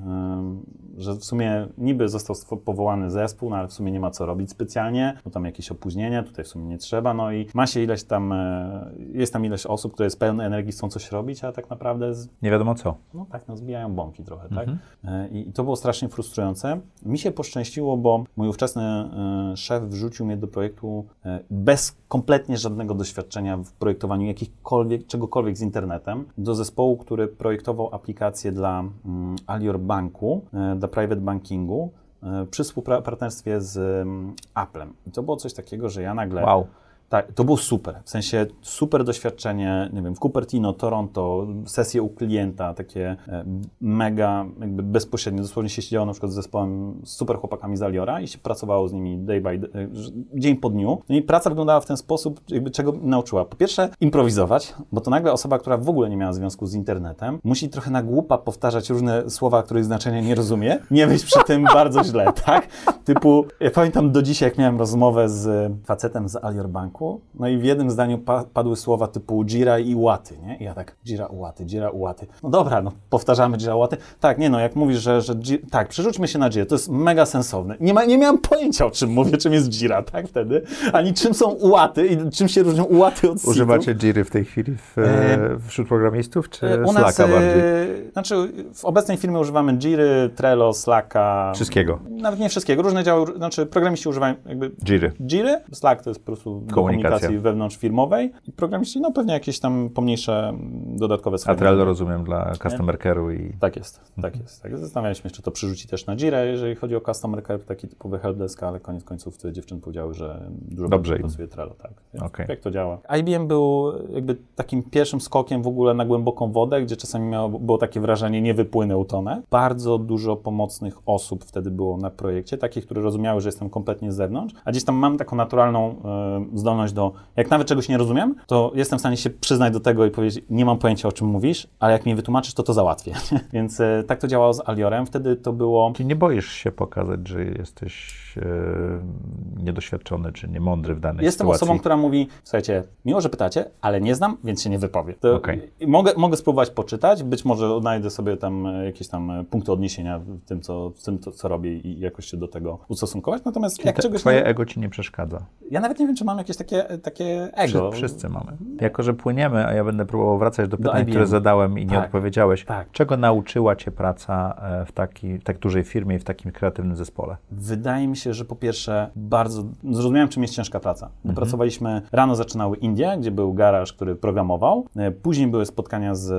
że w sumie niby został powołany zespół, no ale w sumie nie ma co robić specjalnie, bo tam jakieś opóźnienia, tutaj w sumie nie trzeba, no i ma się ileś tam, e, jest tam ileś osób, które jest pełne energii, chcą coś robić, a tak naprawdę z, Nie wiadomo co. no tak, no zbijają bąki trochę, tak? Mhm. E, I, I to było strasznie frustrujące. Mi się poszczęściło, bo mój ówczesny e, szef wrzucił mnie do projektu bez kompletnie żadnego doświadczenia w projektowaniu jakichkolwiek, czegokolwiek z internetem, do zespołu, który projektował aplikację dla mm, Alior Banku, e, dla private bankingu, e, przy współpartnerstwie z mm, Applem. I to było coś takiego, że ja nagle Wow. Tak, to było super. W sensie super doświadczenie, nie wiem, w Cupertino, Toronto, sesje u klienta, takie e, mega, jakby bezpośrednio. Dosłownie się siedziało na przykład z zespołem, z super chłopakami z Aliora i się pracowało z nimi day by day, e, dzień po dniu. No i praca wyglądała w ten sposób, jakby czego nauczyła. Po pierwsze, improwizować, bo to nagle osoba, która w ogóle nie miała związku z internetem, musi trochę na głupa powtarzać różne słowa, których znaczenia nie rozumie, nie wyjść przy tym bardzo źle, tak? Typu, ja pamiętam do dzisiaj, jak miałem rozmowę z facetem z Alior Banku, no i w jednym zdaniu pa padły słowa typu Jira i Łaty, nie? I ja tak, Jira Łaty, Jira Łaty. No dobra, no powtarzamy Jira Łaty. Tak, nie no, jak mówisz, że, że Jira, tak, przerzućmy się na Jira, to jest mega sensowne. Nie, ma, nie miałem pojęcia, o czym mówię, czym jest Jira, tak, wtedy, ani czym są Łaty i czym się różnią Łaty od Używacie Jiry w tej chwili w, E, wśród programistów, czy U nas, Slacka bardziej? e, znaczy w obecnej firmie używamy Jiry, Trello, Slacka. Wszystkiego. Nawet nie wszystkiego. Różne działy, znaczy programiści używają jakby Jiry. Jiry. Slack to jest po prostu Komunikacja. komunikacji wewnątrzfirmowej. I programiści, no pewnie jakieś tam pomniejsze mm, dodatkowe A schemy. Trello rozumiem dla customer care'u i... Tak jest, tak jest. Tak. Zastanawialiśmy się, czy to przerzuci też na Jirę, jeżeli chodzi o customer care, taki typowy helpdesk, ale koniec końców te dziewczyny powiedziały, że dużo Dobrze pasuje Trello, tak. Więc Okej. Jak to działa? IBM był jakby takim pierwszym skokiem w ogóle na głęboką wodę, gdzie czasami miało, było takie wrażenie, nie wypłynę utonę. Bardzo dużo pomocnych osób wtedy było na projekcie, takich, które rozumiały, że jestem kompletnie z zewnątrz, a gdzieś tam mam taką naturalną e, zdolność do, jak nawet czegoś nie rozumiem, to jestem w stanie się przyznać do tego i powiedzieć, nie mam pojęcia o czym mówisz, ale jak mi wytłumaczysz, to to załatwię. [LAUGHS] Więc e, tak to działało z Aliorem. Wtedy to było Czyli nie boisz się pokazać, że jesteś e, niedoświadczony czy niemądry w danej Jestem sytuacji? osobą, która mówi, słuchajcie, miło, że pytacie, ale nie znam, więc się nie wypowiem. Okej. mogę, mogę spróbować poczytać, być może odnajdę sobie tam e, jakieś tam punkty odniesienia w tym, co, w tym, co robię i jakoś się do tego ustosunkować. Natomiast Czyli jak te, czegoś twoje nie... ego ci nie przeszkadza. Ja nawet nie wiem, czy mam jakieś takie, takie ego. Wszy, wszyscy mamy. Jako, że płyniemy, a ja będę próbował wracać do pytań, IBM. które zadałem i nie Tak. odpowiedziałeś. Tak. Czego nauczyła cię praca e, w, taki, w tak dużej firmie i w takim kreatywnym zespole? Wydaje mi się, że po pierwsze bardzo zrozumiałem, czym jest ciężka praca. Mhm. Pracowaliśmy, rano zaczynały Indie, gdzie był garaż, który programował. E, Później były spotkania z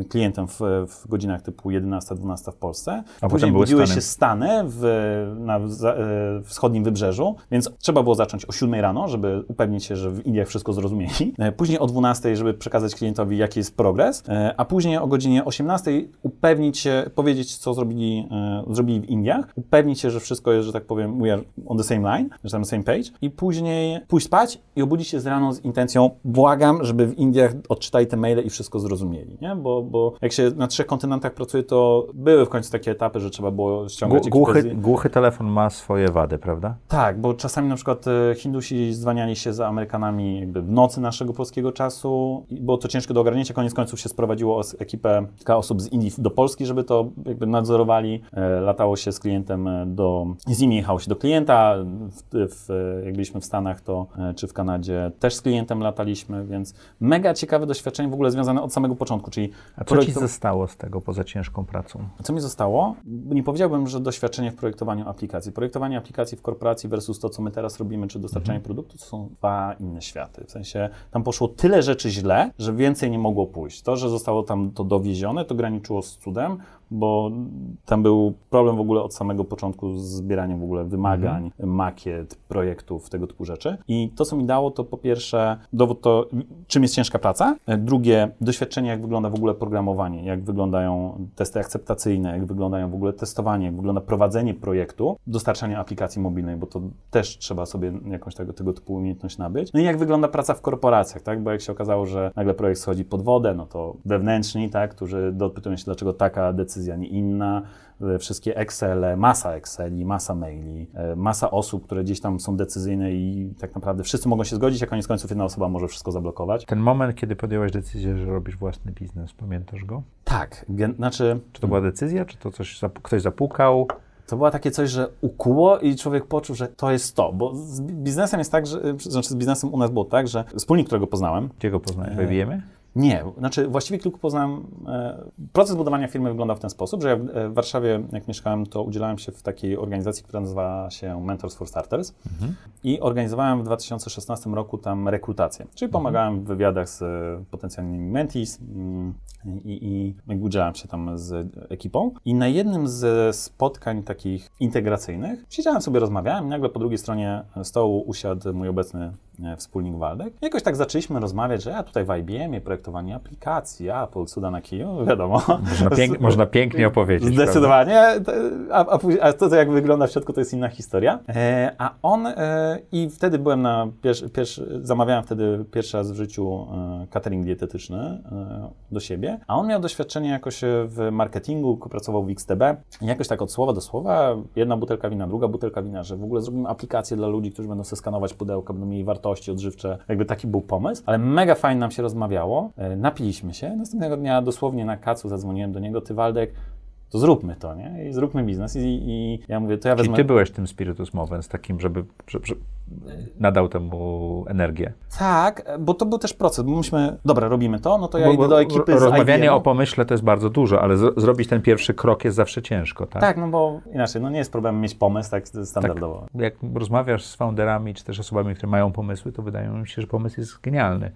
e, klientem w, w godzinach typu 11-12 w Polsce. potem Później budziły Stany. się Stany w, na e, wschodnim wybrzeżu, więc trzeba było zacząć o 7 rano, żeby upewnić się, że w Indiach wszystko zrozumieli. E, Później o 12, żeby przekazać klientowi, jaki jest progres, E, a później o godzinie 18 upewnić się, powiedzieć, co zrobili, e, zrobili w Indiach, upewnić się, że wszystko jest, że tak powiem, we are on the same line, że tam same page i później pójść spać i obudzić się z rano z intencją, błagam, żeby w Indiach odczytali te maile i wszystko zrozumieli, nie? Bo, bo jak się na trzech kontynentach pracuje, to były w końcu takie etapy, że trzeba było ściągać Głuchy, głuchy telefon ma swoje wady, prawda? tak, bo czasami na przykład Hindusi zwaniali się za Amerykanami jakby w nocy naszego polskiego czasu. Było to ciężko do ogarnięcia. Koniec końców się sprowadziło ekipę kilka osób z Indii do Polski, żeby to jakby nadzorowali. E, Latało się z klientem e, do... Z nimi jechało się do klienta. W, w, jak byliśmy w Stanach to, e, czy w Kanadzie też z klientem lataliśmy, więc mega ciekawe doświadczenie w ogóle związane od samego początku, czyli A co ci projektu- zostało z tego poza ciężką pracą? co mi zostało? Nie powiedziałbym, że doświadczenie w projektowaniu aplikacji. Projektowanie aplikacji w korporacji versus to, co my teraz robimy, czy dostarczanie produktu, to są dwa inne światy. W sensie tam poszło tyle rzeczy źle, że więcej nie mogło pójść. To, że zostało tam to dowiezione, to graniczyło z cudem, bo tam był problem w ogóle od samego początku z zbieraniem w ogóle wymagań, makiet, projektów, tego typu rzeczy. I to, co mi dało, to po pierwsze dowód to, czym jest ciężka praca. Drugie, doświadczenie, jak wygląda w ogóle programowanie, jak wyglądają testy akceptacyjne, jak wyglądają w ogóle testowanie, jak wygląda prowadzenie projektu, dostarczanie aplikacji mobilnej, bo to też trzeba sobie jakąś tego, tego typu umiejętność nabyć. No i jak wygląda praca w korporacjach, tak? Bo jak się okazało, że nagle projekt schodzi pod wodę, no to wewnętrzni, tak, którzy dopytują się, dlaczego taka decyzja, nie inna, e, wszystkie Excele, masa Exceli, masa maili, e, masa osób, które gdzieś tam są decyzyjne i tak naprawdę wszyscy mogą się zgodzić, a koniec końców jedna osoba może wszystko zablokować. Ten moment, kiedy podjęłaś decyzję, że robisz własny biznes, pamiętasz go? Tak, gen- znaczy Czy to była decyzja, czy to coś zap- ktoś zapukał? To było takie coś, że ukuło i człowiek poczuł, że to jest to. Bo z bi- biznesem jest tak, że, znaczy z biznesem u nas było tak, że wspólnik, którego poznałem, Gdzie go poznałeś? W IBM-ie? Nie, znaczy właściwie tylko poznałem, e, proces budowania firmy wyglądał w ten sposób, że ja w, e, w Warszawie, jak mieszkałem, to udzielałem się w takiej organizacji, która nazywa się Mentors for Starters. I organizowałem w 2016 roku tam rekrutację, czyli pomagałem w wywiadach z e, potencjalnymi mentees mm, i, i udzielałem się tam z ekipą. I na jednym ze spotkań takich integracyjnych siedziałem sobie, rozmawiałem i nagle po drugiej stronie stołu usiadł mój obecny wspólnik Waldek. Jakoś tak zaczęliśmy rozmawiać, że ja tutaj w IBM-ie projektowanie aplikacji, Apple, cuda na kiju, [LAUGHS] wiadomo. Można, pięk, można pięknie opowiedzieć. Zdecydowanie. A, a, a to, jak wygląda w środku, to jest inna historia. E, a on, e, i wtedy byłem na pierwszy, pierwszy, zamawiałem wtedy pierwszy raz w życiu e, catering dietetyczny e, do siebie, a on miał doświadczenie jakoś e, w marketingu, pracował w XTB i jakoś tak od słowa do słowa, jedna butelka wina, druga butelka wina, że w ogóle zrobimy aplikację dla ludzi, którzy będą sobie skanować pudełka, będą mieli wartości odżywcze. Jakby taki był pomysł, ale mega fajnie nam się rozmawiało. E, napiliśmy się. Następnego dnia dosłownie na kacu zadzwoniłem do niego, ty Waldek, to zróbmy to, nie? I zróbmy biznes. I, i ja mówię, to ja Czyli wezmę... ty byłeś tym spiritus movens, takim, żeby, żeby, żeby nadał temu energię. Tak, bo to był też proces, bo myśmy, dobra, robimy to, no to ja Bo- idę do ekipy z Rozmawianie o pomyśle to jest bardzo dużo, ale z, zrobić ten pierwszy krok jest zawsze ciężko, tak? Tak, no bo inaczej, no nie jest problem mieć pomysł tak standardowo. Jak rozmawiasz z founderami, czy też osobami, które mają pomysły, to wydaje mi się, że pomysł jest genialny.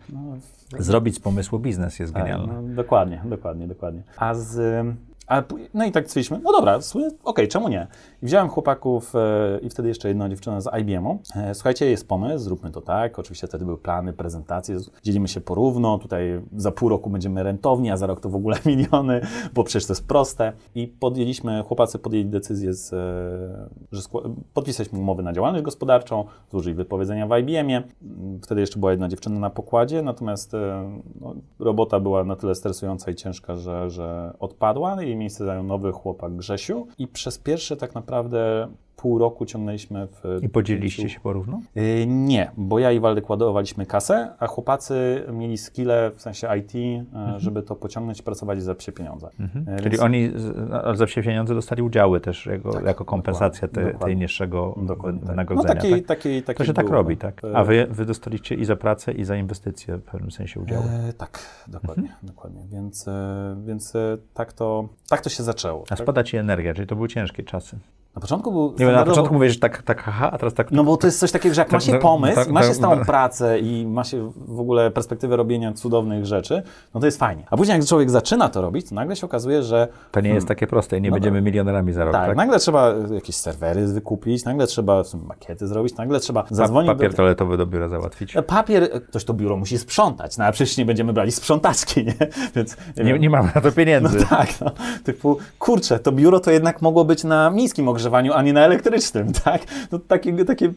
Zrobić z pomysłu biznes jest Tak, genialny. no, dokładnie, dokładnie, dokładnie. A z... A, no i tak stwierdziliśmy, no dobra, okej, czemu nie? I wziąłem chłopaków e, i wtedy jeszcze jedną dziewczynę z IBM-u. E, słuchajcie, jest pomysł, zróbmy to tak. Oczywiście wtedy były plany, prezentacje, dzielimy się porówno. Tutaj za pół roku będziemy rentowni, a za rok to w ogóle [LAUGHS] miliony, bo przecież to jest proste. I podjęliśmy, chłopacy podjęli decyzję, z, e, że podpisaliśmy umowy na działalność gospodarczą, złożyli wypowiedzenia w IBM-ie. Wtedy jeszcze była jedna dziewczyna na pokładzie, natomiast e, no, robota była na tyle stresująca i ciężka, że, że odpadła. Miejsce zajął nowy chłopak Grzesiu i przez pierwsze tak naprawdę pół roku ciągnęliśmy w... I podzieliliście się porówno? Y, Nie, bo ja i Waldek ładowaliśmy kasę, a chłopacy mieli skille w sensie IT, y, żeby to pociągnąć i pracować za psie pieniądze. Mhm. Y, Czyli więc- oni z- ale za wsie pieniądze dostali udziały też jako, Tak, jako kompensacja dokładnie, te, tej dokładnie. niższego Dokładnie tak. wynagrodzenia. No takiej, tak? takiej, takiej To się tak było. robi, tak? A wy, wy dostaliście i za pracę, i za inwestycje w pewnym sensie udziały. E, tak, dokładnie, Mhm. dokładnie. Więc, e, więc e, tak, to, tak to się zaczęło. A Tak? spada ci energia, czyli to były ciężkie czasy. Na początku był Nie na początku mówisz tak, tak haha, a teraz tak... No bo to jest coś takiego, że jak ma Tak, się tak, pomysł, tak, i ma się tak, stałą tak. pracę i ma się w ogóle perspektywę robienia cudownych rzeczy, no to jest fajnie. A później jak człowiek zaczyna to robić, to nagle się okazuje, że To nie jest takie proste i nie No będziemy milionerami za rok, tak, tak? nagle trzeba jakieś serwery wykupić, nagle trzeba w sumie makiety zrobić, nagle trzeba Pa- zadzwonić Papier do... toaletowy do biura załatwić. Papier, ktoś to biuro musi sprzątać, no a przecież nie będziemy brali sprzątaczki, nie? Więc Nie, nie mamy na to pieniędzy. No tak, no, typu, kurczę, to biuro to jednak mogło być na niskim ogrzewaniu, a nie na elektrycznym, [LAUGHS] tak? No takie, takie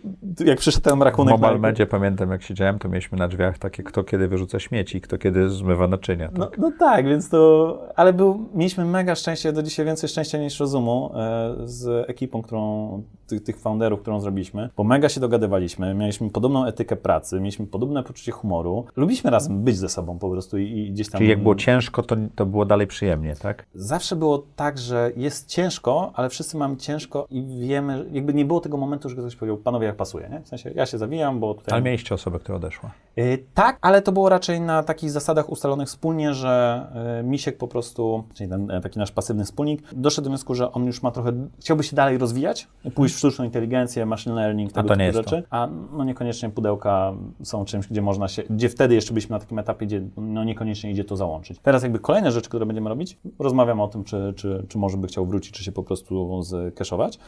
jak przyszedł ten W rachunek... Mobile Medzie pamiętam, jak siedziałem, to mieliśmy na drzwiach takie, kto kiedy wyrzuca śmieci, kto kiedy zmywa naczynia. Tak? No, no tak, więc to. Ale był, mieliśmy mega szczęście, do dzisiaj więcej szczęścia niż rozumu e, z ekipą, którą, tych, tych founderów, którą zrobiliśmy, bo mega się dogadywaliśmy, mieliśmy podobną etykę pracy, mieliśmy podobne poczucie humoru, lubiliśmy razem być ze sobą po prostu i, i gdzieś tam. Czyli jak było ciężko, to, to było dalej przyjemnie, tak? Zawsze było tak, że jest ciężko, ale wszyscy mamy ciężko i wiemy, jakby nie było tego momentu, że ktoś powiedział, panowie, jak pasuje, nie? W sensie, ja się zawijam, bo tutaj... Ale mieliście osobę, która odeszła. Y, Tak, ale to było raczej na takich zasadach ustalonych wspólnie, że y, Misiek po prostu, czyli ten e, taki nasz pasywny wspólnik, doszedł do wniosku, że on już ma trochę, chciałby się dalej rozwijać, pójść w sztuczną inteligencję, machine learning, tego to nie typu jest rzeczy, a no niekoniecznie pudełka są czymś, gdzie można się, gdzie wtedy jeszcze byliśmy na takim etapie, gdzie no niekoniecznie idzie to załączyć. Teraz jakby kolejne rzeczy, które będziemy robić, rozmawiamy o tym, czy, czy, czy może by chciał wrócić, czy się po prostu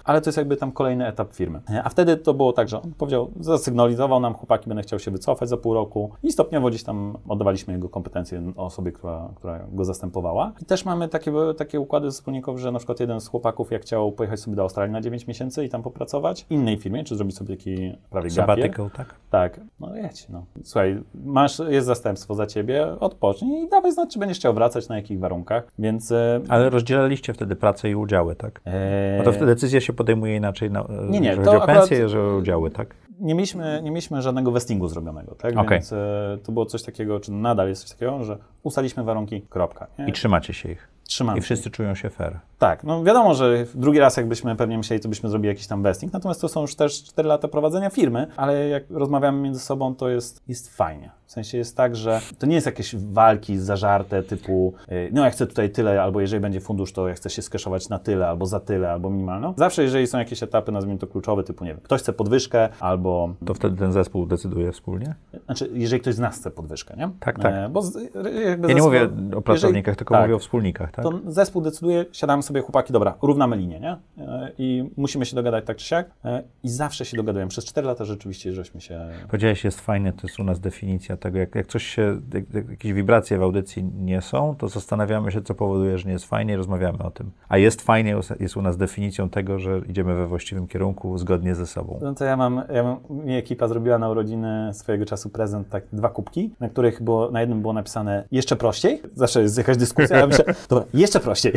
ale to jest jakby tam kolejny etap firmy. E, A wtedy to było tak, że on powiedział, zasygnalizował nam, chłopaki, będę chciał się wycofać za pół roku i stopniowo gdzieś tam oddawaliśmy jego kompetencje osobie, która, która go zastępowała. I też mamy takie, takie układy wspólników, że na przykład jeden z chłopaków, jak chciał pojechać sobie do Australii na 9 miesięcy i tam popracować, w innej firmie, czy zrobić sobie taki prawie Sabbatical, tak? tak, no jedź, no. Słuchaj, masz, jest zastępstwo za ciebie, odpocznij i dawaj znać, czy będziesz chciał wracać, na jakich warunkach, więc... e, Ale rozdzielaliście wtedy pracę i udziały, tak? e, No to wtedy decyzja się podejmuje inaczej, na, Nie, nie, jeżeli to chodzi o pensję, jeżeli o udziały, tak? nie mieliśmy, nie mieliśmy żadnego vestingu zrobionego, tak? Okej. Więc e, to było coś takiego, czy nadal jest coś takiego, że ustaliliśmy warunki, kropka. Nie? I trzymacie się ich. Trzymamy. I wszyscy czują się fair. Tak, no wiadomo, że drugi raz jakbyśmy pewnie myśleli, to byśmy zrobili jakiś tam vesting, natomiast to są już też 4 lata prowadzenia firmy, ale jak rozmawiamy między sobą, to jest, jest fajnie. W sensie jest tak, że to nie jest jakieś walki zażarte typu, y, no ja chcę tutaj tyle, albo jeżeli będzie fundusz, to ja chcę się skeszować na tyle, albo za tyle, albo minimalną. Zawsze jeżeli są jakieś etapy, nazwijmy to kluczowe, typu nie wiem, ktoś chce podwyżkę, albo To wtedy ten zespół decyduje wspólnie? znaczy, jeżeli ktoś z nas chce podwyżkę, nie? Tak, tak. E, bo z, jakby Ja nie zespół- mówię o pracownikach, jeżeli- tylko tak. mówię o wspólnikach, tak? tak? to zespół decyduje, siadamy sobie chłopaki, dobra, równamy linię, nie? E, I musimy się dogadać tak czy siak. E, I zawsze się dogadujemy. Przez 4 lata rzeczywiście żeśmy się... Powiedziałeś, jest fajnie, to jest u nas definicja tego, jak, jak coś się, jak, jak jakieś wibracje w audycji nie są, to zastanawiamy się, co powoduje, że nie jest fajnie i rozmawiamy o tym. A jest fajnie, jest u nas definicją tego, że idziemy we właściwym kierunku, zgodnie ze sobą. No to ja mam, ja mam, mi ekipa zrobiła na urodziny swojego czasu prezent, tak dwa kubki, na których było, na jednym było napisane jeszcze prościej, zawsze jest jakaś dyskusja, ja myślę, [LAUGHS] dobra, jeszcze prościej,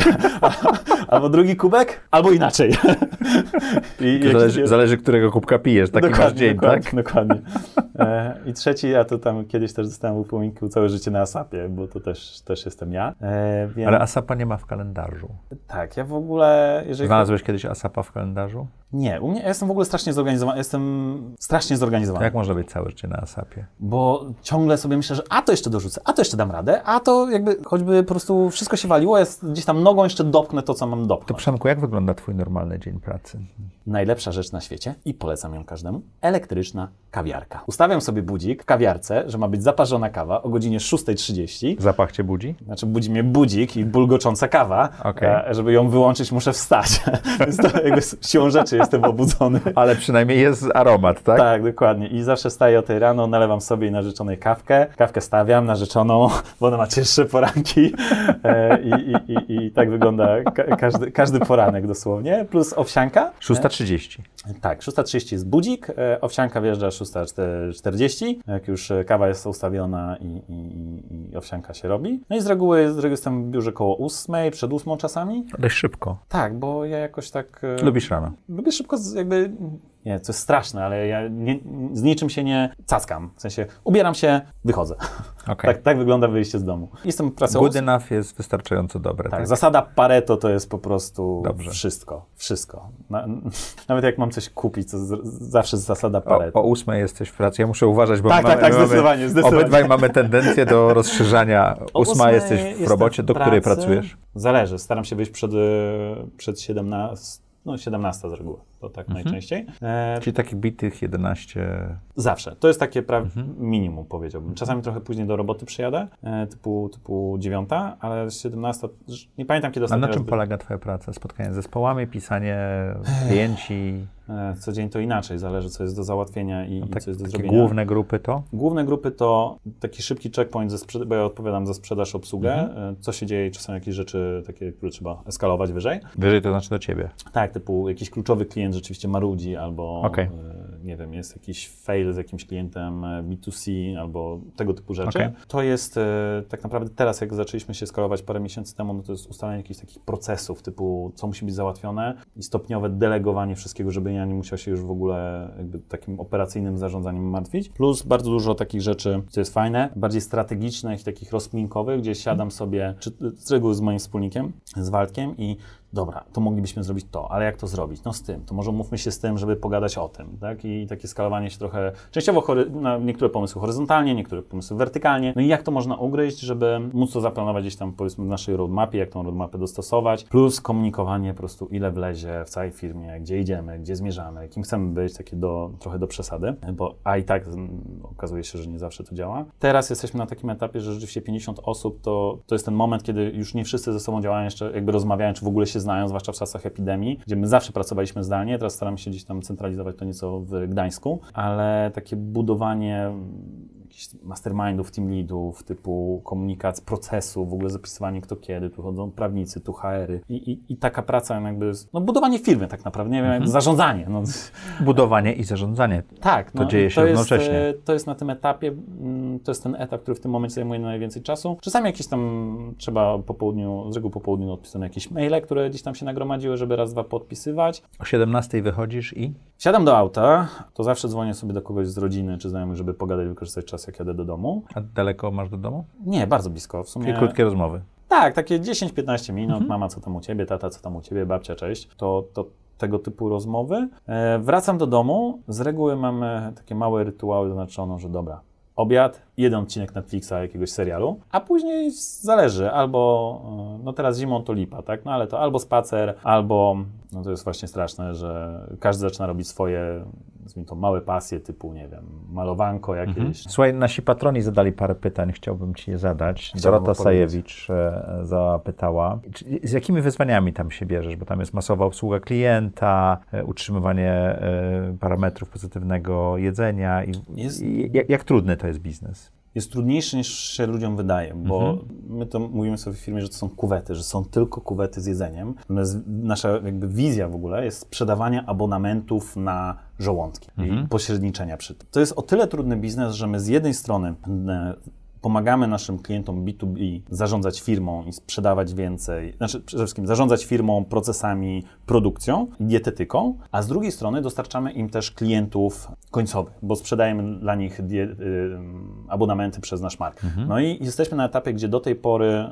[LAUGHS] albo drugi kubek, albo inaczej. [LAUGHS] I, jakiś- zależy, zależy, którego kubka pijesz, taki masz dzień, dokładnie, tak? Dokładnie. E, I trzeci, ja to tam kiedyś też dostałem upominki całe życie na Asapie, bo to też, też jestem ja. E, więc, Ale Asapa nie ma w kalendarzu. Tak, ja w ogóle, jeżeli... Znalazłeś kiedyś Asapa w kalendarzu? Nie, u mnie, ja jestem w ogóle strasznie zorganizowany, jestem strasznie To zorganizowany. jak można być całe życie na Asapie? Bo ciągle sobie myślę, że a to jeszcze dorzucę, a to jeszcze dam radę, a to jakby choćby po prostu wszystko się waliło, ja gdzieś tam nogą jeszcze dopknę to, co mam To dopchnąć. Przemku, jak wygląda twój normalny dzień pracy? Najlepsza rzecz na świecie i polecam ją każdemu, elektryczna kawiarka. Ustawiam sobie budzik w kawiarce, że ma być zaparzona kawa o godzinie 6.30. Zapach cię budzi? Znaczy budzi mnie budzik i bulgocząca kawa. Okej. E, Żeby ją wyłączyć, muszę wstać. [LAUGHS] Więc to jakby siłą rzeczy jestem obudzony. Ale przynajmniej jest aromat, tak? Tak, dokładnie. I zawsze staję o tej rano, nalewam sobie narzeczonej kawkę. Kawkę stawiam, narzeczoną, [LAUGHS] bo ona ma cięższe poranki. E, i, i, i, I tak wygląda ka każdy, każdy poranek dosłownie. Plus owsianka. 6.30. Tak, 6.30 jest budzik, e, owsianka wjeżdża 6.40, jak już e, kawa jest ustawiona i, i, i- owsianka się robi. No i z reguły, z reguły jestem w biurze koło 8, przed 8 czasami. Dość szybko. Tak, bo ja jakoś tak... e, Lubisz rano. Lubię szybko jakby... Nie, to jest straszne, ale ja nie, z niczym się nie cackam. W sensie ubieram się, wychodzę. Okej. Tak, tak wygląda wyjście z domu. Jestem o Good enough jest wystarczająco dobre, tak, tak? zasada Pareto to jest po prostu Dobrze. wszystko. Wszystko. Na, [LAUGHS] nawet jak mam coś kupić, to z, zawsze zasada O, Pareto. o ósmej jesteś w pracy. Ja muszę uważać, bo Tak, mamy, tak, tak, my mamy, zdecydowanie, zdecydowanie. obydwaj mamy tendencję do [LAUGHS] rozszerzania. O Ósma jesteś w robocie, do której pracujesz? Zależy. Staram się wyjść przed, e, przed 17, no 17 z reguły. To tak Mhm. najczęściej. E, Czyli takich bitych 11. Zawsze. To jest takie pra- Mhm. minimum, powiedziałbym. Czasami trochę później do roboty przyjadę, e, typu, typu 9, ale 17, nie pamiętam kiedy A ostatni na czym by- polega Twoja praca? Spotkanie z zespołami, pisanie klienci, Co dzień to inaczej, zależy co jest do załatwienia i, i tak, co jest do zrobienia. główne grupy to? Główne grupy to taki szybki checkpoint, ze bo ja odpowiadam za sprzedaż, obsługę, Mhm. e, co się dzieje, czasami jakieś rzeczy takie, które trzeba eskalować wyżej. Wyżej to znaczy do Ciebie. Tak, typu jakiś kluczowy klient rzeczywiście marudzi, albo Okej. e, nie wiem, jest jakiś fail z jakimś klientem e, B2C, albo tego typu rzeczy. Okej. To jest e, tak naprawdę teraz, jak zaczęliśmy się skalować parę miesięcy temu, no to jest ustalenie jakichś takich procesów, typu co musi być załatwione i stopniowe delegowanie wszystkiego, żeby ja nie musiał się już w ogóle jakby takim operacyjnym zarządzaniem martwić. Plus bardzo dużo takich rzeczy, co jest fajne, bardziej strategicznych i takich rozkminkowych, gdzie siadam sobie, czy z reguły z moim wspólnikiem, z Waldkiem i dobra, to moglibyśmy zrobić to, ale jak to zrobić? No z tym, to może umówmy się z tym, żeby pogadać o tym, tak? I takie skalowanie się trochę, częściowo na niektóre pomysły horyzontalnie, niektóre pomysły wertykalnie, no i jak to można ugryźć, żeby móc to zaplanować gdzieś tam powiedzmy w naszej roadmapie, jak tą roadmapę dostosować, plus komunikowanie po prostu ile wlezie w całej firmie, gdzie idziemy, gdzie zmierzamy, kim chcemy być, takie do, trochę do przesady, bo a i tak okazuje się, że nie zawsze to działa. Teraz jesteśmy na takim etapie, że rzeczywiście 50 osób to, to jest ten moment, kiedy już nie wszyscy ze sobą działają, jeszcze jakby rozmawiają, czy w ogóle się znają, zwłaszcza w czasach epidemii, gdzie my zawsze pracowaliśmy zdalnie, teraz staramy się gdzieś tam centralizować to nieco w Gdańsku, ale takie budowanie jakichś mastermindów, team leadów, typu komunikacji, procesu, w ogóle zapisywanie kto kiedy, tu chodzą prawnicy, tu HR-y i, i, i taka praca jakby, no budowanie firmy tak naprawdę, nie wiem, jak zarządzanie, no, Budowanie i zarządzanie. tak, To no, dzieje i się jest, równocześnie. e, To jest na tym etapie, mm, to jest ten etap, który w tym momencie zajmuje najwięcej czasu. Czasami jakieś tam trzeba po południu, z reguły po południu odpisuję jakieś maile, które gdzieś tam się nagromadziły, żeby raz, dwa podpisywać. O 17 wychodzisz i Siadam do auta, to zawsze dzwonię sobie do kogoś z rodziny czy znajomych, żeby pogadać, wykorzystać czas, jak jadę do domu. a daleko masz do domu? Nie, bardzo blisko. W sumie Czyli krótkie rozmowy. Tak, takie 10-15 minut. Mama, co tam u ciebie, tata, co tam u ciebie, babcia, cześć. To, to tego typu rozmowy. E, wracam do domu. Z reguły mamy takie małe rytuały zaznaczono, że dobra, obiad, jeden odcinek Netflixa, jakiegoś serialu, a później zależy, albo, e, no teraz zimą to lipa, tak, no ale to albo spacer, albo, no to jest właśnie straszne, że każdy zaczyna robić swoje, nazwijmy to małe pasje typu, nie wiem, malowanko jakieś. Słuchaj, nasi patroni zadali parę pytań, chciałbym Ci je zadać. Chciałbym Dorota. Sajewicz e, zapytała, czy, z jakimi wyzwaniami tam się bierzesz, bo tam jest masowa obsługa klienta, e, utrzymywanie e, parametrów pozytywnego jedzenia i, Jest- i jak, jak trudny to jest biznes? Jest trudniejszy niż się ludziom wydaje, bo Mhm. my to mówimy sobie w firmie, że to są kuwety, że są tylko kuwety z jedzeniem. Natomiast nasza jakby wizja w ogóle jest sprzedawania abonamentów na żołądki Mhm. i pośredniczenia przy tym. To jest o tyle trudny biznes, że my z jednej strony e, pomagamy naszym klientom B2B zarządzać firmą i sprzedawać więcej, znaczy przede wszystkim zarządzać firmą, procesami, produkcją dietetyką, a z drugiej strony dostarczamy im też klientów końcowych, bo sprzedajemy dla nich y, abonamenty przez nasz market. No i jesteśmy na etapie, gdzie do tej pory, y,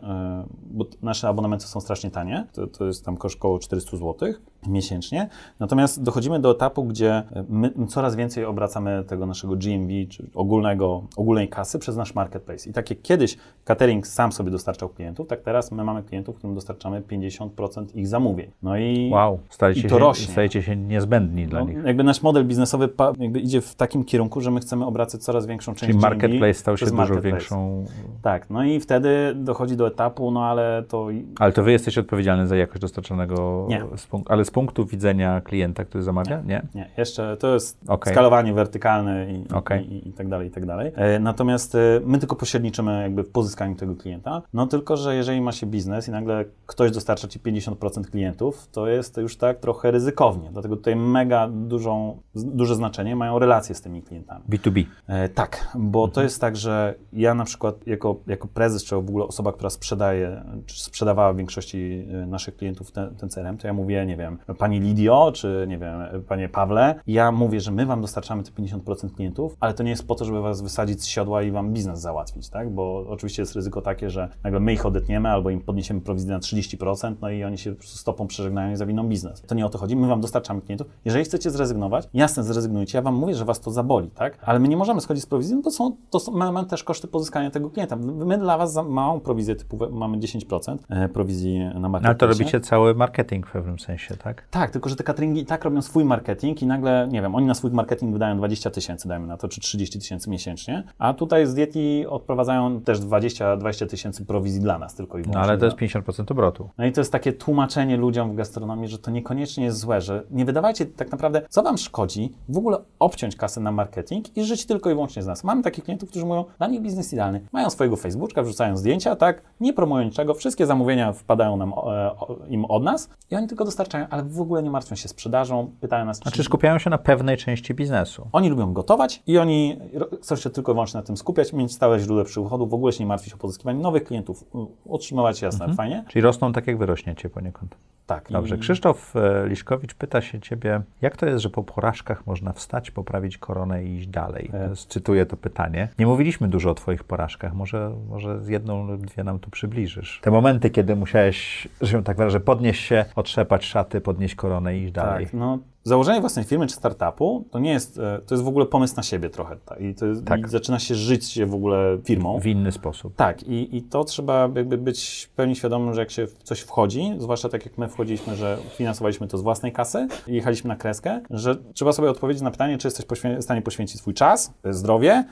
bo nasze abonamenty są strasznie tanie, to, to jest tam koszt około 400 zł miesięcznie, natomiast dochodzimy do etapu, gdzie my coraz więcej obracamy tego naszego GMV, czy ogólnego, ogólnej kasy przez nasz marketplace. I tak jak kiedyś catering sam sobie dostarczał klientów, tak teraz my mamy klientów, którym dostarczamy 50% ich zamówień. No i Wow, stajecie, I to się, rośnie. stajecie się niezbędni dla no, nich. jakby nasz model biznesowy jakby idzie w takim kierunku, że my chcemy obracać coraz większą część Czyli GMV marketplace stał się dużo większą... Tak, no i wtedy dochodzi do etapu, no ale to Ale to Wy jesteście odpowiedzialni za jakość dostarczanego... Nie. Z ale z punktu widzenia klienta, który zamawia? Nie? Nie, jeszcze to jest Okej. skalowanie wertykalne i, Okej. i, i, i tak dalej, i tak dalej. E, Natomiast e, my tylko pośredniczymy jakby w pozyskaniu tego klienta. No tylko, że jeżeli ma się biznes i nagle ktoś dostarcza ci 50% klientów, to jest już tak trochę ryzykownie. Dlatego tutaj mega dużą, z- duże znaczenie mają relacje z tymi klientami. B2B. E, tak, bo to jest tak, że ja na przykład jako, jako prezes, czy w ogóle osoba, która sprzedaje, czy sprzedawała w większości naszych klientów ten, ten CRM, to ja mówię, nie wiem, pani Lidio, czy nie wiem, panie Pawle, ja mówię, że my wam dostarczamy te 50% klientów, ale to nie jest po to, żeby was wysadzić z siodła i wam biznes załatwić, tak? Bo oczywiście jest ryzyko takie, że nagle my ich odetniemy albo im podniesiemy prowizję na 30%, no i oni się stopą przeżegnają i zawiną biznes. To nie o to chodzi, my wam dostarczamy klientów. Jeżeli chcecie zrezygnować, jasne, zrezygnujcie, ja wam mówię, że was to zaboli, tak? Ale my nie możemy schodzić z prowizji, no to są, to są mamy też koszty pozyskania tego klienta. My dla was za małą prowizję typu mamy 10% e, prowizji na No, ale to robicie cały marketing w pewnym sensie, tak? Tak, tylko że te cateringi i tak robią swój marketing i nagle, nie wiem, oni na swój marketing wydają 20 tysięcy, dajmy na to, czy 30 tysięcy miesięcznie, a tutaj z diety odprowadzają też 20-20 tysięcy prowizji dla nas tylko i No wyłącznie. ale to jest dla- 50% obrotu. no i to jest takie tłumaczenie ludziom w gastronomii, że to niekoniecznie jest złe, że nie wydawajcie tak naprawdę, co wam szkodzi w ogóle obciąć kasę na marketing i żyć tylko i wyłącznie z nas. Mamy takich klientów, którzy mówią, dla nich biznes idealny. Mają swojego Facebooka, wrzucają zdjęcia, tak, nie promują niczego, wszystkie zamówienia wpadają nam, e, im od nas i oni tylko dostarczają, ale w ogóle nie martwią się sprzedażą, pytają nas, Znaczy czy... skupiają się na pewnej części biznesu. Oni lubią gotować i oni chcą się tylko i wyłącznie na tym skupiać, mieć stałe źródło przychodu, w ogóle się nie martwić o pozyskiwanie nowych klientów, utrzymywać jasne, fajnie. Czyli rosną tak, jak wy rośniecie poniekąd. Tak. Dobrze. I- Krzysztof e, Liszkowicz pyta się ciebie, jak to jest, że po porażkach można wstać, poprawić koronę i iść dalej? E. Cytuję to pytanie. Nie mówiliśmy dużo o twoich porażkach. Może, może z jedną lub dwie nam tu przybliżysz. Te momenty, kiedy musiałeś, że się tak wyrażę, podnieść się, otrzepać szaty, podnieść koronę i iść dalej. Tak, no założenie własnej firmy czy startupu to nie jest, e, to jest w ogóle pomysł na siebie trochę. Tak? I, to jest, Tak. I zaczyna się żyć się w ogóle firmą. W inny sposób. Tak, i, i to trzeba jakby być w pełni świadomym, że jak się w coś wchodzi, zwłaszcza tak jak my wchodziliśmy, że finansowaliśmy to z własnej kasy i jechaliśmy na kreskę, że trzeba sobie odpowiedzieć na pytanie, czy jesteś poświę- w stanie poświęcić swój czas, zdrowie,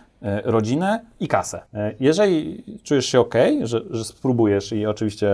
rodzinę i kasę. E, Jeżeli czujesz się ok, że, że spróbujesz i oczywiście,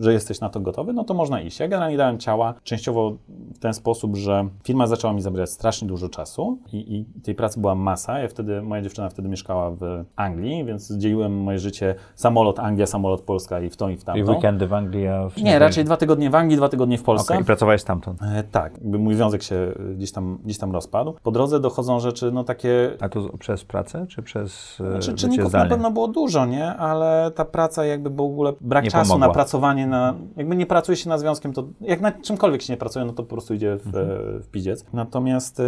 że jesteś na to gotowy, no to można iść. Ja generalnie dałem ciała częściowo w ten sposób, że firma zaczęła mi zabierać strasznie dużo czasu i, i tej pracy była masa. Ja wtedy, moja dziewczyna wtedy mieszkała w Anglii, więc dzieliłem moje życie samolot Anglia, samolot Polska i w tą i w I tamtą. w weekendy w Anglii, a w Nie, raczej dwa tygodnie w Anglii, dwa tygodnie w Polsce. Okej, i pracowałeś stamtąd. E, tak, jakby mój związek się e, gdzieś tam, gdzieś tam rozpadł. Po drodze dochodzą rzeczy, no takie A to przez pracę, czy przez e, Znaczy, czynników na zdalnie? pewno było dużo, nie? Ale ta praca jakby w ogóle brak Nie czasu pomogła. na pracowanie, na, jakby nie pracuje się nad związkiem, to jak na czymkolwiek się nie pracuje, no to po prostu idzie w, Mhm. e, w pidziec. Natomiast e,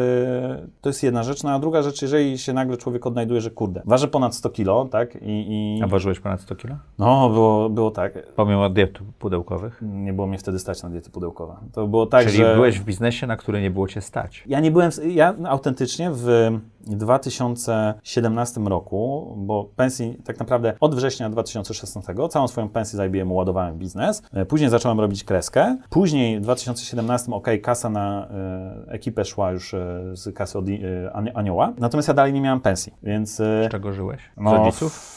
to jest jedna rzecz, no a druga rzecz, jeżeli się nagle człowiek odnajduje, że kurde, waży ponad 100 kilo, tak? I, i A ważyłeś ponad 100 kilo? no, było, było tak. Pomimo diet pudełkowych? Nie było mnie wtedy stać na diety pudełkowe. To było tak, Czyli że... byłeś w biznesie, na który nie było cię stać. Ja nie byłem, ja autentycznie w, 2017 roku, bo pensji tak naprawdę od września 2016 całą swoją pensję z IBM ładowałem w biznes. E, Później zacząłem robić kreskę. Później w 2017 ok, kasa na e, ekipę szła już e, z kasy od Ani- Anioła. Natomiast ja dalej nie miałem pensji, więc... Z czego żyłeś? Z no, rodziców?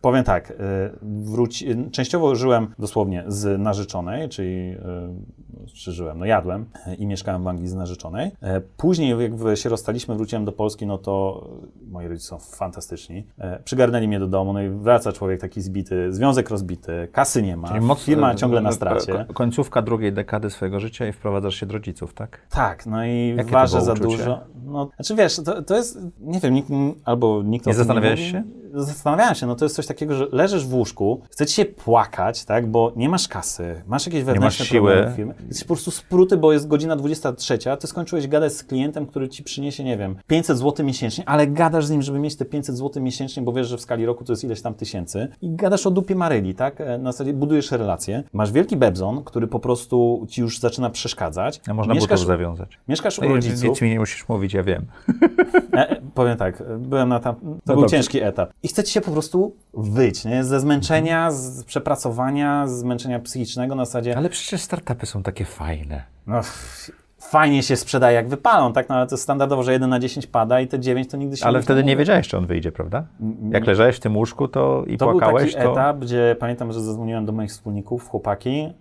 Powiem tak, y, wróci, y, częściowo żyłem dosłownie z narzeczonej, czyli y, czy żyłem, no jadłem i mieszkałem w Anglii z narzeczonej. Później jak się rozstaliśmy, wróciłem do Polski, no to moi rodzice są fantastyczni. Przygarnęli mnie do domu, no i wraca człowiek taki zbity, związek rozbity, kasy nie ma, mocno- firma ciągle na e, stracie. ko- Końcówka drugiej dekady swojego życia i wprowadzasz się do rodziców, tak? Tak, no i Jakie ważę za dużo. No, znaczy wiesz, to, to jest, nie wiem, nikt, albo nikt Nie zastanawiałeś się? Zastanawiałem się, no to jest coś takiego, że leżysz w łóżku, chce ci się płakać, tak, bo nie masz kasy, masz jakieś wewnętrzne siły. problemy w firmie, jesteś po prostu spruty, bo jest godzina 23, a ty skończyłeś gadać z klientem, który ci przyniesie, nie wiem, 500 zł miesięcznie, ale gadasz z nim, żeby mieć te 500 zł miesięcznie, bo wiesz, że w skali roku to jest ileś tam tysięcy i gadasz o dupie Maryli, tak, E, na zasadzie budujesz relacje, masz wielki bebzon, który po prostu ci już zaczyna przeszkadzać, A można mieszkasz, butów zawiązać. mieszkasz u No, rodziców, Nic mi nie musisz mówić, ja wiem. E, powiem tak, e, byłem na tam, to No był dobrze. ciężki etap. I chcecie się po prostu wyć, nie? Ze zmęczenia, z przepracowania, z zmęczenia psychicznego na zasadzie, Ale przecież startupy są takie fajne. no fajnie się sprzedaje jak wypalą, tak? No ale to standardowo, że 1 na 10 pada i te 9 to nigdy się Ale wtedy nie wiedziałeś, czy on wyjdzie, prawda? Jak leżałeś w tym łóżku to i To był płakałeś, taki to... etap, gdzie pamiętam, że zadzwoniłem do moich wspólników, chłopaki,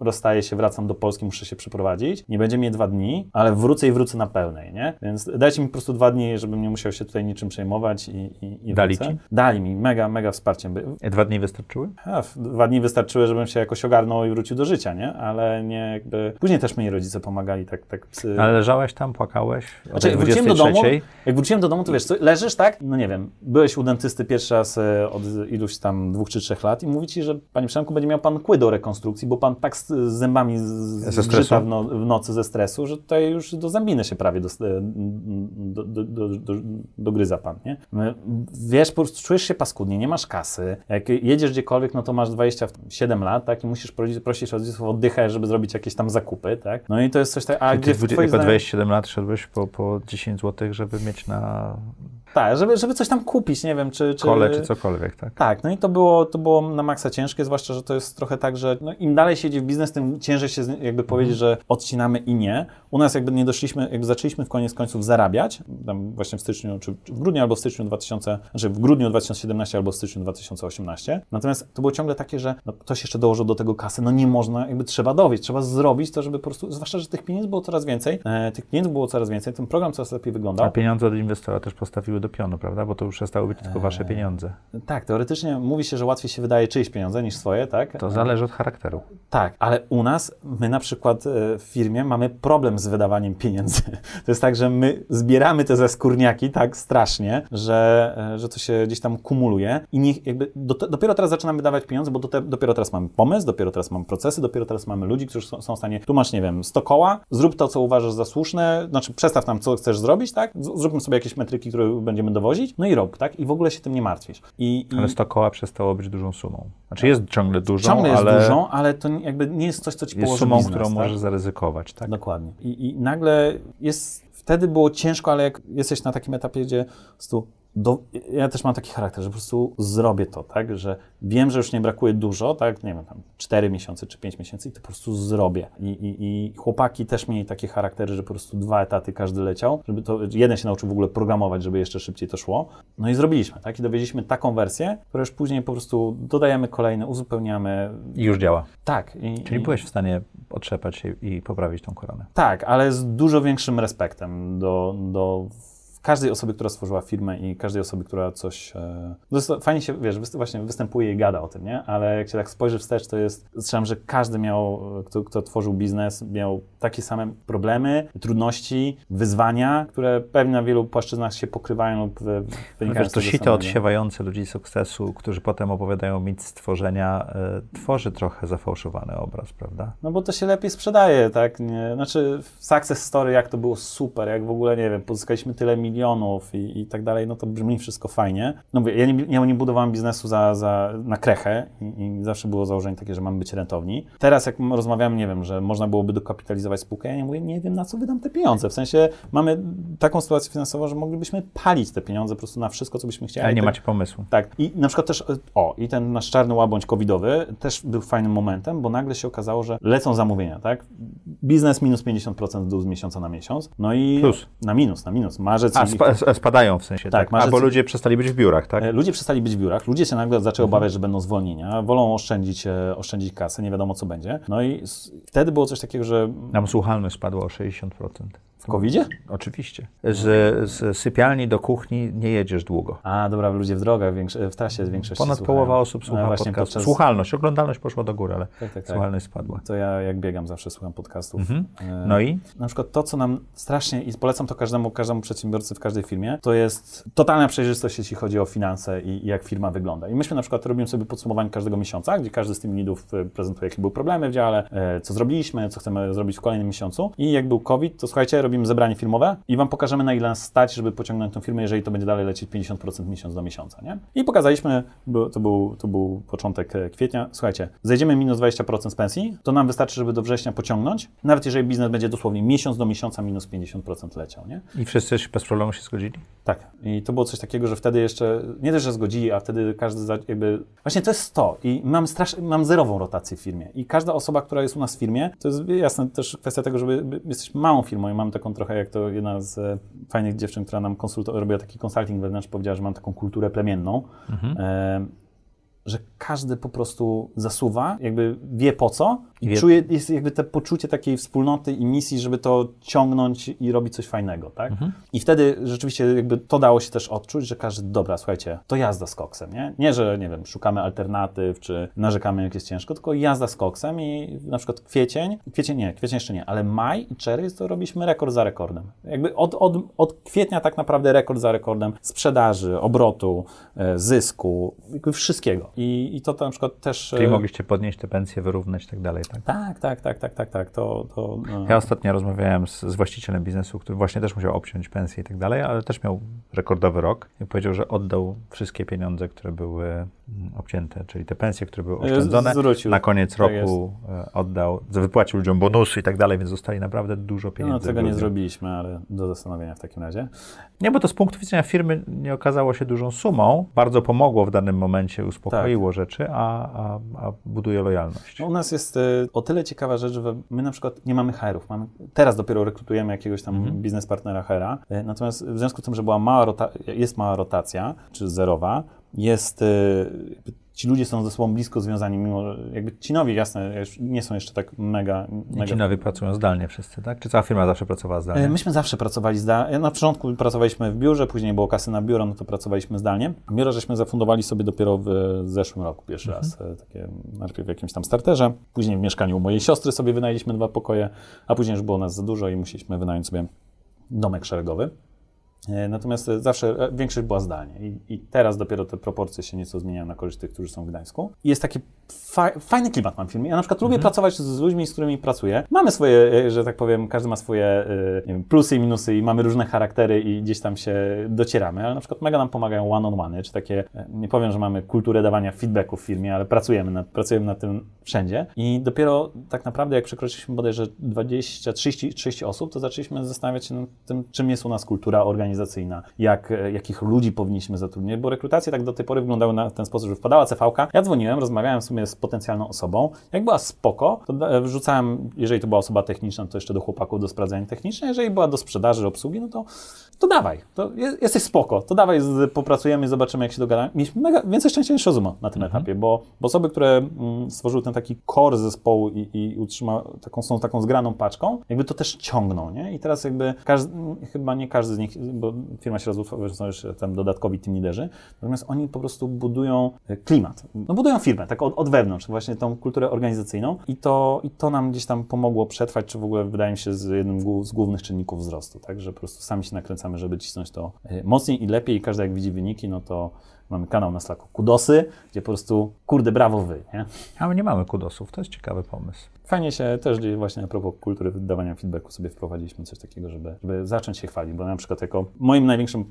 rozstaję się, wracam do Polski, muszę się przeprowadzić. Nie będzie mnie dwa dni, ale wrócę i wrócę na pełnej, nie? Więc dajcie mi po prostu dwa dni, żebym nie musiał się tutaj niczym przejmować i, i, i Dali wrócę. ci? Dali mi, mega, mega wsparciem. by- Dwa dni wystarczyły? A, dwa dni wystarczyły, żebym się jakoś ogarnął i wrócił do życia, nie? Ale nie jakby... Później też mi rodzice pomagali, tak, tak psy... Ale leżałeś tam, płakałeś Znaczy, tej wróciłem do domu, 23. jak wróciłem do domu, to wiesz, co, leżysz, tak? No nie wiem, byłeś u dentysty pierwszy raz e, od iluś tam dwóch czy trzech lat i mówi ci, że panie Przemku, będzie miał pan kły do rekonstrukcji, bo pan tak z, z zębami zgrzyta w, no, w nocy ze stresu, że tutaj już do zębiny się prawie do, do, do, do, do, dogryza pan, nie? Wiesz, po prostu czujesz się paskudnie, nie masz kasy, jak jedziesz gdziekolwiek, no to masz 27 lat, tak? I musisz prosić, prosić rodziców o dychę, żeby zrobić jakieś tam zakupy, tak? No i to jest coś tak, a Ty gdzie w w 20, twoich jako znajomych- 27 lat szedłeś po, po 10 zł, żeby mieć na Tak, żeby, żeby coś tam kupić, nie wiem, czy... czy... kole czy cokolwiek, tak? Tak, no i to było, to było na maksa ciężkie, zwłaszcza, że to jest trochę tak, że no, im dalej siedzi w biznes, tym ciężej się jakby powiedzieć, że odcinamy i nie. U nas jakby nie doszliśmy, jakby zaczęliśmy w koniec końców zarabiać, tam właśnie w styczniu, czy, w grudniu albo w styczniu 2000, znaczy w grudniu 2017 albo w styczniu 2018. Natomiast to było ciągle takie, że no, ktoś jeszcze dołożył do tego kasy, no nie można, jakby trzeba dowieść, trzeba zrobić to, żeby po prostu, zwłaszcza, że tych pieniędzy było coraz więcej, e, tych pieniędzy było coraz więcej, ten program coraz lepiej wyglądał. A pieniądze od inwestora też postawiły do pionu, prawda? Bo to już przestały być tylko wasze pieniądze. Tak, teoretycznie mówi się, że łatwiej się wydaje czyjeś pieniądze niż swoje, tak? To zależy od charakteru. Tak, ale u nas, my na przykład e, w firmie mamy problem z wydawaniem pieniędzy. [LAUGHS] To jest tak, że my zbieramy te zaskórniaki tak strasznie, że, e, że to się gdzieś tam kumuluje i niech jakby do, dopiero teraz zaczynamy wydawać pieniądze, bo do te, dopiero teraz mamy pomysł, dopiero teraz mamy procesy, dopiero teraz mamy ludzi, którzy są, są w stanie, tu masz, nie wiem, 100 koła, zrób to, co uważasz za słuszne, znaczy przestaw nam, co chcesz zrobić, tak? Zróbmy sobie jakieś metryki, które będziemy dowozić, no i rób, tak? I w ogóle się tym nie martwisz. I, i Ale 100 koła przestało być dużą sumą. Znaczy jest ciągle dużą, ciągle jest ale dużą, ale to jakby nie jest coś, co ci jest położy sumą, biznes, którą tak? możesz zaryzykować, tak? Dokładnie. I, I nagle jest, wtedy było ciężko, ale jak jesteś na takim etapie, gdzie po prostu do, ja też mam taki charakter, że po prostu zrobię to, tak, że wiem, że już nie brakuje dużo, tak, nie wiem, tam 4 miesiące czy 5 miesięcy i to po prostu zrobię. I, i, i chłopaki też mieli takie charaktery, że po prostu dwa etaty każdy leciał, żeby to, jeden się nauczył w ogóle programować, żeby jeszcze szybciej to szło. No i zrobiliśmy, tak, i dowiedzieliśmy taką wersję, którą już później po prostu dodajemy kolejne, uzupełniamy. I już działa. Tak. I, Czyli byłeś w stanie otrzepać się i poprawić tą koronę. Tak, ale z dużo większym respektem do, do każdej osoby, która stworzyła firmę i każdej osoby, która coś... E, to jest, fajnie się, wiesz, właśnie występuje i gada o tym, nie? Ale jak się tak spojrzy wstecz, to jest... Strzelam, że każdy miał, kto, kto tworzył biznes, miał takie same problemy, trudności, wyzwania, które pewnie na wielu płaszczyznach się pokrywają lub wy- No wynikają wiesz, to sito samego. odsiewające ludzi sukcesu, którzy potem opowiadają mit stworzenia, y, tworzy trochę zafałszowany obraz, prawda? No bo to się lepiej sprzedaje, tak? Nie, znaczy, w success story, jak to było super, jak w ogóle, nie wiem, pozyskaliśmy tyle milionów, milionów i, i tak dalej, no to brzmi wszystko fajnie. No mówię, ja nie, ja nie budowałem biznesu za, za, na krechę i, i zawsze było założenie takie, że mamy być rentowni. Teraz jak rozmawiamy, nie wiem, że można byłoby dokapitalizować spółkę, ja nie mówię, nie wiem na co wydam te pieniądze. W sensie mamy taką sytuację finansową, że moglibyśmy palić te pieniądze po prostu na wszystko, co byśmy chcieli. Ale nie tak, macie pomysłu. tak. I na przykład też, o, i ten nasz czarny łabędź covidowy też był fajnym momentem, bo nagle się okazało, że lecą zamówienia, tak? Biznes minus 50% w dół z miesiąca na miesiąc. No i... Plus. Na minus, na minus. Marzec A, spa, s- spadają w sensie, Tak, tak? Albo ludzie przestali być w biurach, tak? E, Ludzie przestali być w biurach, ludzie się nagle zaczęli obawiać, że będą zwolnienia, wolą oszczędzić, e, oszczędzić kasę, nie wiadomo co będzie. No i wtedy było coś takiego, że Nam słuchalność spadła o 60%. W COVID-zie? Oczywiście. Z, z sypialni do kuchni nie jedziesz długo. A, dobra, ludzie w drogach, w trasie większość Ponad połowa osób słucha właśnie podcastu. podczas- Słuchalność, oglądalność poszła do góry, ale Tak, tak, tak. słuchalność spadła. To ja jak biegam zawsze słucham podcastów. E, No i? Na przykład to, co nam strasznie, i polecam to każdemu, każdemu przedsiębiorcy w każdej firmie, to jest totalna przejrzystość, jeśli chodzi o finanse i, i jak firma wygląda. I myśmy na przykład robimy sobie podsumowanie każdego miesiąca, gdzie każdy z tym lidów e, prezentuje, jakie były problemy w dziale, e, co zrobiliśmy, co chcemy zrobić w kolejnym miesiącu. I jak był COVID, to słuchajcie, robimy zebranie filmowe i wam pokażemy, na ile nas stać, żeby pociągnąć tą firmę, jeżeli to będzie dalej lecieć 50% miesiąc do miesiąca, nie? I pokazaliśmy, bo to był, to był początek e, kwietnia, słuchajcie, zejdziemy minus 20% z pensji, to nam wystarczy, żeby do września pociągnąć, nawet jeżeli biznes będzie dosłownie miesiąc do miesiąca minus 50% leciał, nie? I wszyscy bez problemu się zgodzili? Tak. I to było coś takiego, że wtedy jeszcze, nie też, że zgodzili, a wtedy każdy jakby, właśnie to jest to i mam strasz, mam zerową rotację w firmie i każda osoba, która jest u nas w firmie, to jest jasne też kwestia tego, żeby, by- jesteśmy małą firmą i mam taką trochę, jak to jedna z e, fajnych dziewczyn, która nam konsulto, robiła taki consulting wewnętrzny, powiedziała, że mam taką kulturę plemienną, e, że każdy po prostu zasuwa, jakby wie po co i Wie- czuje, jest jakby te poczucie takiej wspólnoty i misji, żeby to ciągnąć i robić coś fajnego, tak? I wtedy rzeczywiście jakby to dało się też odczuć, że każdy, dobra, słuchajcie, to jazda z koksem, nie? Nie, że, nie wiem, szukamy alternatyw, czy narzekamy, jak jest ciężko, tylko jazda z koksem i na przykład kwiecień, kwiecień nie, kwiecień jeszcze nie, ale maj i czerwiec to robiliśmy rekord za rekordem. Jakby od, od, od kwietnia tak naprawdę rekord za rekordem sprzedaży, obrotu, e, zysku, jakby wszystkiego. I, i to na przykład też... Czyli e, mogliście podnieść te pensje, wyrównać i tak dalej, tak? Tak, tak, tak, tak, tak, tak, to... to no. Ja ostatnio rozmawiałem z, z właścicielem biznesu, który właśnie też musiał obciąć pensję i tak dalej, ale też miał rekordowy rok i powiedział, że oddał wszystkie pieniądze, które były obcięte, czyli te pensje, które były E, oszczędzone, zwrócił. na koniec Tak roku e, oddał, wypłacił ludziom bonusy i tak dalej, więc dostali naprawdę dużo pieniędzy. No, tego nie zrobiliśmy, ale do zastanowienia w takim razie. Nie, bo to z punktu widzenia firmy nie okazało się dużą sumą, bardzo pomogło w danym momencie, uspokoiło rzeczy, a, a, a buduje lojalność. No, u nas jest y, o tyle ciekawa rzecz, że my na przykład nie mamy HR-ów. Mamy, teraz dopiero rekrutujemy jakiegoś tam Mhm. biznes partnera HR-a. Y, natomiast w związku z tym, że była mała rota- jest mała rotacja, czy zerowa, jest, y, ci ludzie są ze sobą blisko związani, mimo że jakby ci nowi, jasne, nie są jeszcze tak mega... Mega ci nowi pracują zdalnie wszyscy, tak? Czy cała firma zawsze pracowała zdalnie? E, Myśmy zawsze pracowali zdalnie. Na początku pracowaliśmy w biurze, później było kasy na biuro, no to pracowaliśmy zdalnie. Biuro żeśmy zafundowali sobie dopiero w zeszłym roku pierwszy raz. e, Takie najpierw w jakimś tam starterze, później w mieszkaniu u mojej siostry sobie wynajęliśmy dwa pokoje, a później już było nas za dużo i musieliśmy wynająć sobie domek szeregowy. E, Natomiast e, zawsze e, większość była zdalnie I, i teraz dopiero te proporcje się nieco zmieniają na korzyść tych, którzy są w Gdańsku. I jest taki fa fajny klimat mam w firmie. Ja na przykład lubię pracować z ludźmi, z którymi pracuję. Mamy swoje, że tak powiem, każdy ma swoje wiem, plusy i minusy i mamy różne charaktery i gdzieś tam się docieramy, ale na przykład mega nam pomagają one-on-one, czy takie, nie powiem, że mamy kulturę dawania feedbacku w firmie, ale pracujemy nad, pracujemy nad tym wszędzie i dopiero tak naprawdę jak przekroczyliśmy bodajże 20, 30, 30 osób, to zaczęliśmy zastanawiać się nad tym, czym jest u nas kultura organizacyjna, jak, e, jakich ludzi powinniśmy zatrudnić, bo rekrutacje tak do tej pory wyglądały na ten sposób, że wpadała CV-ka, ja dzwoniłem, rozmawiałem w sumie z potencjalną osobą, jak była spoko, to da- wrzucałem, jeżeli to była osoba techniczna, to jeszcze do chłopaków do sprawdzenia techniczne, jeżeli była do sprzedaży, obsługi, no to, to dawaj, to je- jesteś spoko, to dawaj, z, popracujemy, zobaczymy jak się dogadamy. Mieliśmy mega, więcej szczęścia niż rozumu na tym etapie, bo, bo osoby, które mm, stworzyły ten taki core zespołu i, i utrzyma, taką, są taką zgraną paczką, jakby to też ciągną, nie? I teraz jakby każdy, chyba nie każdy z nich, bo firma się rozwija, są już tam dodatkowi team liderzy, natomiast oni po prostu budują e, klimat, no budują firmę, tak od, od wewnątrz, właśnie tą kulturę organizacyjną. I to, i to nam gdzieś tam pomogło przetrwać, czy w ogóle wydaje mi się z jednym z głównych czynników wzrostu, tak, że po prostu sami się nakręcamy, żeby cisnąć to e, mocniej i lepiej. I każdy jak widzi wyniki, no to mamy kanał na Slacku Kudosy, gdzie po prostu kurde, brawo wy, nie? A my nie mamy kudosów, to jest ciekawy pomysł. Fajnie się też dzieje właśnie a propos kultury wydawania feedbacku sobie wprowadziliśmy coś takiego, żeby, żeby zacząć się chwalić, bo na przykład jako moim największym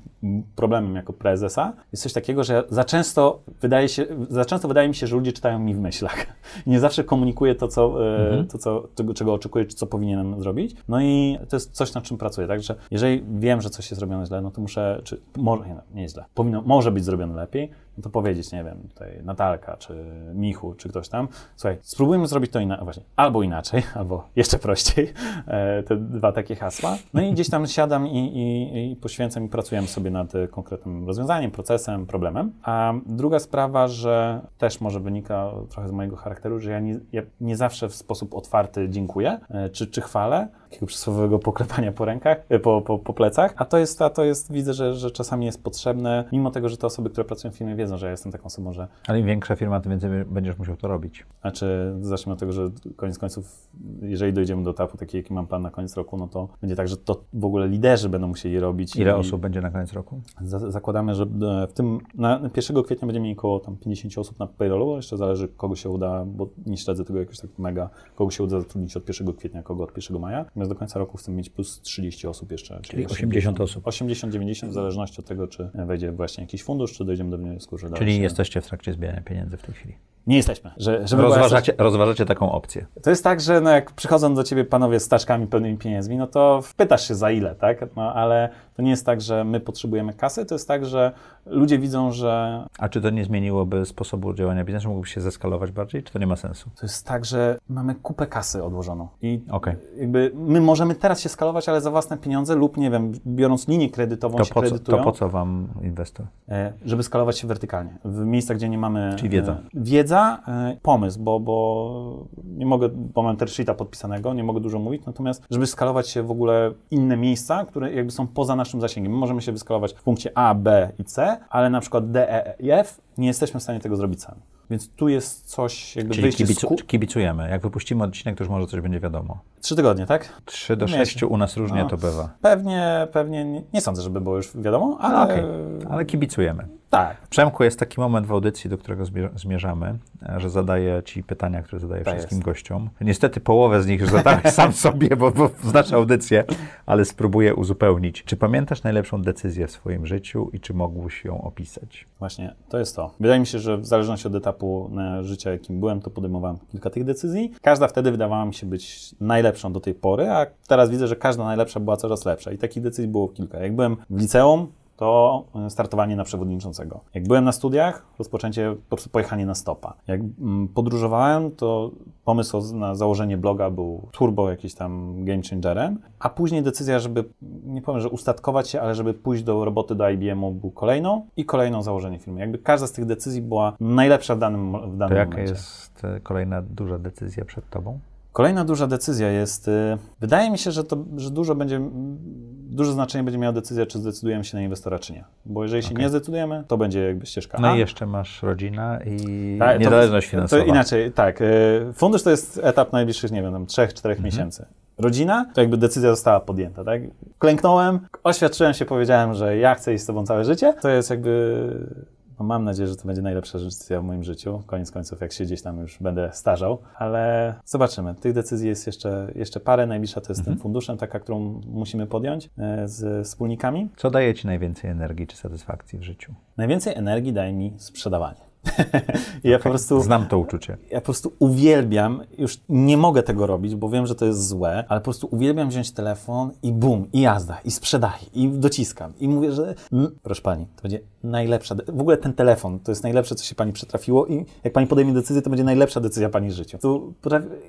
problemem jako prezesa jest coś takiego, że za często wydaje się, za często wydaje mi się, że ludzie czytają mi w myślach. [LAUGHS] Nie zawsze komunikuję to, co, e, to co, czego, czego oczekuję, czy co powinienem zrobić. No i to jest coś, nad czym pracuję. Także jeżeli wiem, że coś jest zrobione źle, no to muszę, czy może, nie, no, nie źle, powinno, może być zrobione lepiej, no to powiedzieć, nie wiem, tutaj Natalka, czy Michu, czy ktoś tam, słuchaj, spróbujmy zrobić to inaczej, właśnie, albo inaczej, [LAUGHS] albo jeszcze prościej, e, te dwa takie hasła. No i gdzieś tam siadam i, i, i poświęcam i pracujemy sobie nad konkretnym rozwiązaniem, procesem, problemem. A druga sprawa, że też może wynika trochę z mojego charakteru, że ja nie, ja nie zawsze w sposób otwarty dziękuję, e, czy, czy chwalę, takiego przysłowiowego poklepania po rękach, e, po, po, po plecach, a to jest, a to jest, widzę, że, że czasami jest potrzebne, mimo tego, że te osoby, które pracują w firmie wiedzą, że ja jestem taką osobą, że Ale im większa firma, tym więcej będziesz musiał to robić. znaczy, zacznijmy od tego, że koniec końców, jeżeli dojdziemy do etapu taki, jaki mam plan na koniec roku, no to będzie tak, że to w ogóle liderzy będą musieli robić. Ile i osób będzie na koniec roku? za- Zakładamy, że e, w tym, na 1 kwietnia będziemy mieli około tam 50 osób na payrollu, jeszcze zależy kogo się uda, bo nie śledzę tego jakoś tak mega, kogo się uda zatrudnić od 1 kwietnia, kogo od 1 maja. Natomiast do końca roku chcemy mieć plus 30 osób jeszcze. Czyli 80 osób. 80-90 w zależności od tego, czy wejdzie właśnie jakiś fundusz, czy dojdziemy do wniosku, że Czyli się... jesteście w trakcie zbierania pieniędzy w tej chwili. Nie jesteśmy. Że, żeby była Rozważacie, rozważacie taką opcję. to jest tak, że no jak przychodzą do ciebie panowie z taszkami pełnymi pieniędzmi, no to pytasz się za ile, tak? No ale to nie jest tak, że my potrzebujemy kasy, to jest tak, że ludzie widzą, że A czy to nie zmieniłoby sposobu działania biznesu? Mógłby się zeskalować bardziej, czy to nie ma sensu? to jest tak, że mamy kupę kasy odłożoną i Okej. jakby my możemy teraz się skalować, ale za własne pieniądze lub nie wiem, biorąc linię kredytową To się po, co, kredytują, to po co wam inwestor? e, żeby skalować się wertykalnie. W miejscach, gdzie nie mamy... Czyli wiedza. e, Wiedza, e, pomysł, bo, bo nie mogę, bo mam tershita podpisanego, nie mogę dużo mówić, natomiast żeby skalować się w ogóle inne miejsca, które jakby są poza naszym zasięgiem. My możemy się wyskalować w punkcie A, B i C, ale na przykład D, E i F nie jesteśmy w stanie tego zrobić sami. Więc tu jest coś, jakby Czyli wyjście z kibicu, ku... kibicujemy. Jak wypuścimy odcinek, to już może coś będzie wiadomo. Trzy tygodnie, tak? 3 do 6 u nas różnie no. to bywa. Pewnie, pewnie, nie, nie sądzę, żeby było już wiadomo, ale No okej, ale kibicujemy. tak. Przemku, jest taki moment w audycji, do którego zmier- zmierzamy, że zadaję Ci pytania, które zadaję Tak wszystkim jest. gościom. Niestety połowę z nich już zadałeś [LAUGHS] sam sobie, bo, bo znasz audycję, ale spróbuję uzupełnić. Czy pamiętasz najlepszą decyzję w swoim życiu i czy mógłbyś ją opisać? Właśnie, to jest to. Wydaje mi się, że w zależności od etapu e, życia, jakim byłem, to podejmowałem kilka tych decyzji. Każda wtedy wydawała mi się być najlepszą do tej pory, a teraz widzę, że każda najlepsza była coraz lepsza. I takich decyzji było kilka. Jak byłem w liceum, to e, startowanie na przewodniczącego. Jak byłem na studiach, rozpoczęcie, po prostu pojechanie na stopa. Jak mm, podróżowałem, to pomysł na założenie bloga był turbo jakiś tam game changerem, a później decyzja, żeby, nie powiem, że ustatkować się, ale żeby pójść do roboty do IBM-u był kolejną i kolejną założenie firmy. Jakby każda z tych decyzji była najlepsza w danym, w To danym jaka momencie. jest e, kolejna duża decyzja przed Tobą? Kolejna duża decyzja jest. y, Wydaje mi się, że, to, że dużo będzie. Duże znaczenie będzie miała decyzja, czy zdecydujemy się na inwestora, czy nie. Bo jeżeli się Okej. nie zdecydujemy, to będzie jakby ścieżka. No i jeszcze masz rodzinę i Tak, to- niezależność finansowa. To inaczej, tak. y, Fundusz to jest etap najbliższych, nie wiem, tam 3-4 Mhm. miesięcy. Rodzina, to jakby decyzja została podjęta, tak? Klęknąłem, oświadczyłem się, powiedziałem, że ja chcę iść z tobą całe życie. To jest jakby. No mam nadzieję, że to będzie najlepsza decyzja w moim życiu. Koniec końców, jak się gdzieś tam już będę starzał, ale zobaczymy. Tych decyzji jest jeszcze, jeszcze parę. Najbliższa to jest Mhm. tym funduszem, taka, którą musimy podjąć e, z wspólnikami. Co daje Ci najwięcej energii czy satysfakcji w życiu? Najwięcej energii daje mi sprzedawanie. Ja po prostu. Znam to uczucie. Ja po prostu uwielbiam, już nie mogę tego robić, bo wiem, że to jest złe, ale po prostu uwielbiam wziąć telefon i bum, i jazda, i sprzedaję, i dociskam. I mówię, że proszę pani, to będzie najlepsza, w ogóle ten telefon, to jest najlepsze, co się pani przytrafiło i jak pani podejmie decyzję, to będzie najlepsza decyzja pani w życiu. Tu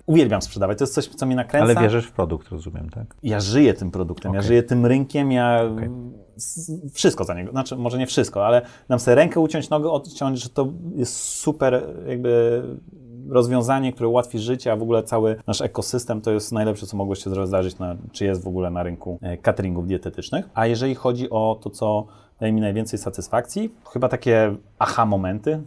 uwielbiam sprzedawać, to jest coś, co mnie nakręca. Ale wierzysz w produkt, rozumiem, tak? Ja żyję tym produktem, ja Okej. żyję tym rynkiem, ja Okej. Wszystko za niego, znaczy może nie wszystko, ale dam sobie rękę uciąć, nogę odciąć, że to jest super jakby rozwiązanie, które ułatwi życie, a w ogóle cały nasz ekosystem to jest najlepsze, co mogło się zdarzyć, na, czy jest w ogóle na rynku e, cateringów dietetycznych. A jeżeli chodzi o to, co daje mi najwięcej satysfakcji, chyba takie aha momenty,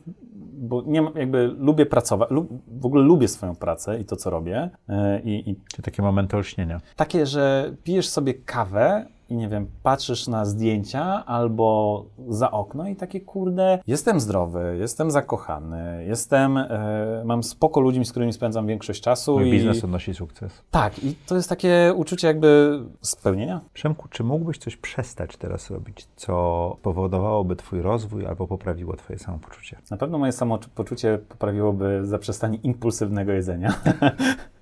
bo nie ma, jakby lubię pracować, lub, w ogóle lubię swoją pracę i to, co robię e, i, i Czy takie momenty olśnienia? takie, że pijesz sobie kawę i nie wiem, patrzysz na zdjęcia albo za okno i takie kurde, jestem zdrowy, jestem zakochany, jestem, e, mam spoko ludzi, z którymi spędzam większość czasu. Mój i, biznes odnosi sukces. Tak, i to jest takie uczucie jakby spełnienia. Przemku, czy mógłbyś coś przestać teraz robić, co powodowałoby twój rozwój albo poprawiło twoje samopoczucie? Na pewno moje samopoczucie poprawiłoby zaprzestanie impulsywnego jedzenia. [LAUGHS]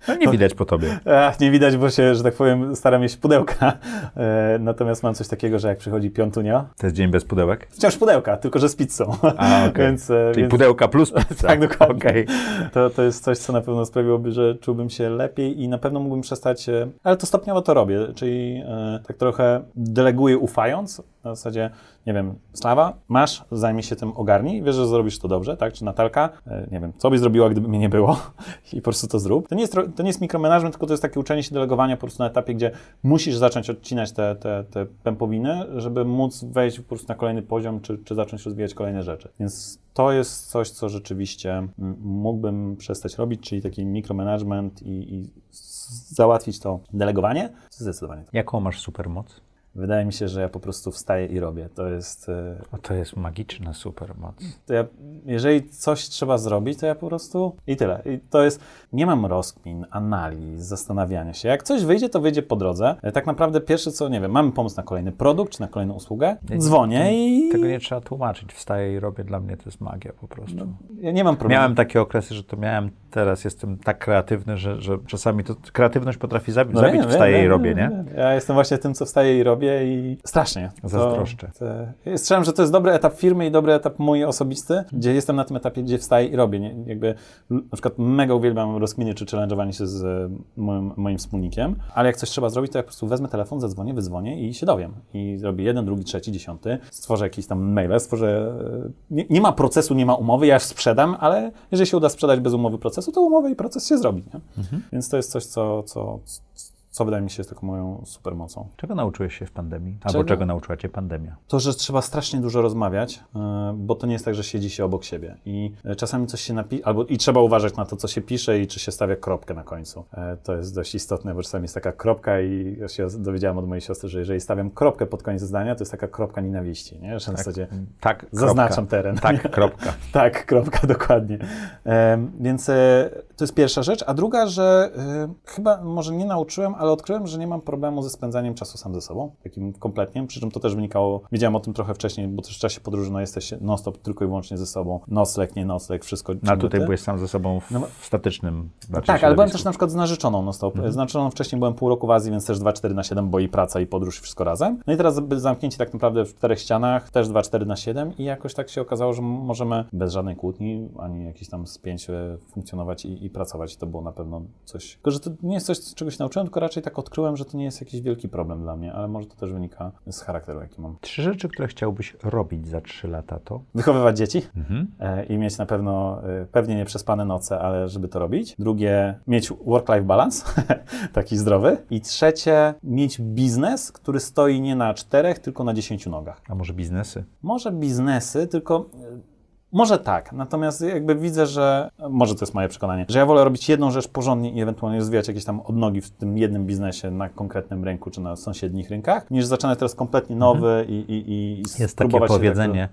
No nie widać po tobie. Ach, nie widać, bo się, że tak powiem, staram jeść pudełka. E, natomiast mam coś takiego, że jak przychodzi piątunia, To jest dzień bez pudełek? wciąż pudełka, tylko że z pizzą. A, okej. [LAUGHS] więc, e, Czyli więc pudełka plus [LAUGHS] pizza. Tak, dokładnie. Okej. to, to jest coś, co na pewno sprawiłoby, że czułbym się lepiej i na pewno mógłbym przestać, e, ale to stopniowo to robię, czyli e, tak trochę deleguję ufając, na zasadzie, nie wiem, Slawa, masz, zajmij się tym, ogarnij, wiesz, że zrobisz to dobrze, tak, czy Natalka, e, nie wiem, co byś zrobiła, gdyby mnie nie było [LAUGHS] i po prostu to zrób. To nie jest, to nie jest mikromanagement, tylko to jest takie uczenie się delegowania po prostu na etapie, gdzie musisz zacząć odcinać te, te, te pępowiny, żeby móc wejść po prostu na kolejny poziom, czy, czy zacząć rozwijać kolejne rzeczy. Więc to jest coś, co rzeczywiście mógłbym przestać robić, czyli taki mikromanagement i, i załatwić to delegowanie. Zdecydowanie. Jaką masz supermoc? Wydaje mi się, że ja po prostu wstaję i robię. To jest. e, O, to jest magiczna supermoc. To ja, jeżeli coś trzeba zrobić, to ja po prostu. I tyle. I to jest. Nie mam rozkmin, analiz, zastanawiania się. Jak coś wyjdzie, to wyjdzie po drodze. E, Tak naprawdę pierwsze co, nie wiem, mamy pomysł na kolejny produkt, czy na kolejną usługę. Dzwonię i. Tego nie trzeba tłumaczyć. Wstaję i robię. Dla mnie to jest magia po prostu. Ja nie mam problemu. Miałem takie okresy, że to miałem, teraz jestem tak kreatywny, że, że czasami to kreatywność potrafi zabi- No zabić, wiem, wstaję wiem, i robię, nie? wiem. Ja jestem właśnie tym, co wstaję i robię i strasznie. Zazdroszczę. To, że to jest dobry etap firmy i dobry etap mój osobisty, gdzie jestem na tym etapie, gdzie wstaję i robię. Nie? Jakby na przykład mega uwielbiam rozkminy czy challenge'owanie się z e, moim, moim wspólnikiem, ale jak coś trzeba zrobić, to ja po prostu wezmę telefon, zadzwonię, wydzwonię i się dowiem. I zrobię jeden, drugi, trzeci, dziesiąty, stworzę jakieś tam maile, stworzę... e, Nie, nie ma procesu, nie ma umowy, ja już sprzedam, ale jeżeli się uda sprzedać bez umowy procesu, to umowę i proces się zrobi. Nie? Więc to jest coś, co, co, co wydaje mi się jest taką moją supermocą. Czego nauczyłeś się w pandemii? Albo Czego? czego nauczyła cię pandemia? To, że trzeba strasznie dużo rozmawiać, e, bo to nie jest tak, że siedzi się obok siebie. I e, czasami coś się napisze, albo i trzeba uważać na to, co się pisze i czy się stawia kropkę na końcu. E, To jest dość istotne, bo czasami jest taka kropka i ja się dowiedziałem od mojej siostry, że jeżeli stawiam kropkę pod koniec zdania, to jest taka kropka nienawiści, nie? Że na zasadzie Tak, kropka. zaznaczam teren. Tak, kropka. [LAUGHS] Tak, kropka, dokładnie. Więc to jest pierwsza rzecz. A druga, że chyba może nie nauczyłem, ale odkryłem, że nie mam problemu ze spędzaniem czasu sam ze sobą, takim kompletnie, przy czym to też wynikało, wiedziałem o tym trochę wcześniej, bo też w czasie podróży no, jesteś non-stop tylko i wyłącznie ze sobą, nocleg, nie nocleg, wszystko. No, a tutaj byłeś sam ze sobą w No statycznym Tak, ale byłem środowisku. też na przykład z narzeczoną non-stop. Mhm. Z narzeczoną wcześniej byłem pół roku w Azji, więc też 2-4 na 7, bo i praca, i podróż, i wszystko razem. No i teraz zamknięci tak naprawdę w czterech ścianach, też 2-4 na 7 i jakoś tak się okazało, że możemy bez żadnej kłótni, ani jakichś tam spięć e, funkcjonować i, i pracować. I to było na pewno coś... Tylko, że to nie jest coś, czego się nauczyłem, tylko raczej tak odkryłem, że to nie jest jakiś wielki problem dla mnie, ale może to też wynika z charakteru, jaki mam. Trzy rzeczy, które chciałbyś robić za trzy lata, to? Wychowywać dzieci, Mhm. e, i mieć na pewno e, pewnie nieprzespane noce, ale żeby to robić. Drugie, mieć work-life balance, [LAUGHS] taki zdrowy. I trzecie, mieć biznes, który stoi nie na czterech, tylko na dziesięciu nogach. A może biznesy? Może biznesy, tylko e, może tak, natomiast jakby widzę, że może to jest moje przekonanie, że ja wolę robić jedną rzecz porządnie i ewentualnie rozwijać jakieś tam odnogi w tym jednym biznesie na konkretnym rynku czy na sąsiednich rynkach, niż zaczynać teraz kompletnie nowy i, i, i Mhm. Jest takie tak- powiedzenie,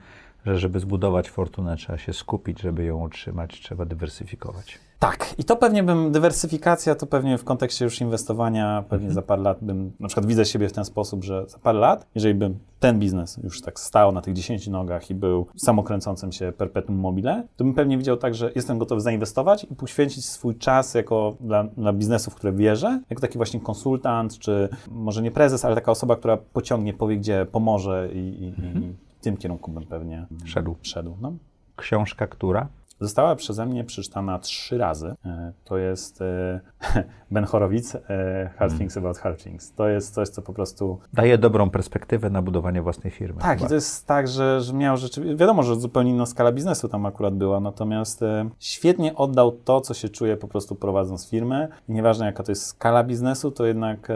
że żeby zbudować fortunę, trzeba się skupić, żeby ją utrzymać, trzeba dywersyfikować. Tak, i to pewnie bym, dywersyfikacja to pewnie w kontekście już inwestowania, pewnie za parę lat bym, na przykład widzę siebie w ten sposób, że za parę lat, jeżeli bym ten biznes już tak stał na tych 10 nogach i był samokręcącym się perpetuum mobile, to bym pewnie widział tak, że jestem gotowy zainwestować i poświęcić swój czas jako dla, dla biznesów, w które wierzę, jako taki właśnie konsultant, czy może nie prezes, ale taka osoba, która pociągnie, powie gdzie, pomoże i, i, i w tym kierunku bym pewnie Szedł. szedł. No. Książka, która? Została przeze mnie przeczytana trzy razy. E, To jest e, [LAUGHS] Ben Horowitz, e, Hard Things About Hard Things. To jest coś, co po prostu... Daje dobrą perspektywę na budowanie własnej firmy. Tak, chyba. i to jest tak, że, że miał rzeczywiście... Wiadomo, że zupełnie inna skala biznesu tam akurat była, natomiast świetnie oddał to, co się czuje po prostu prowadząc firmę. I nieważne, jaka to jest skala biznesu, to jednak...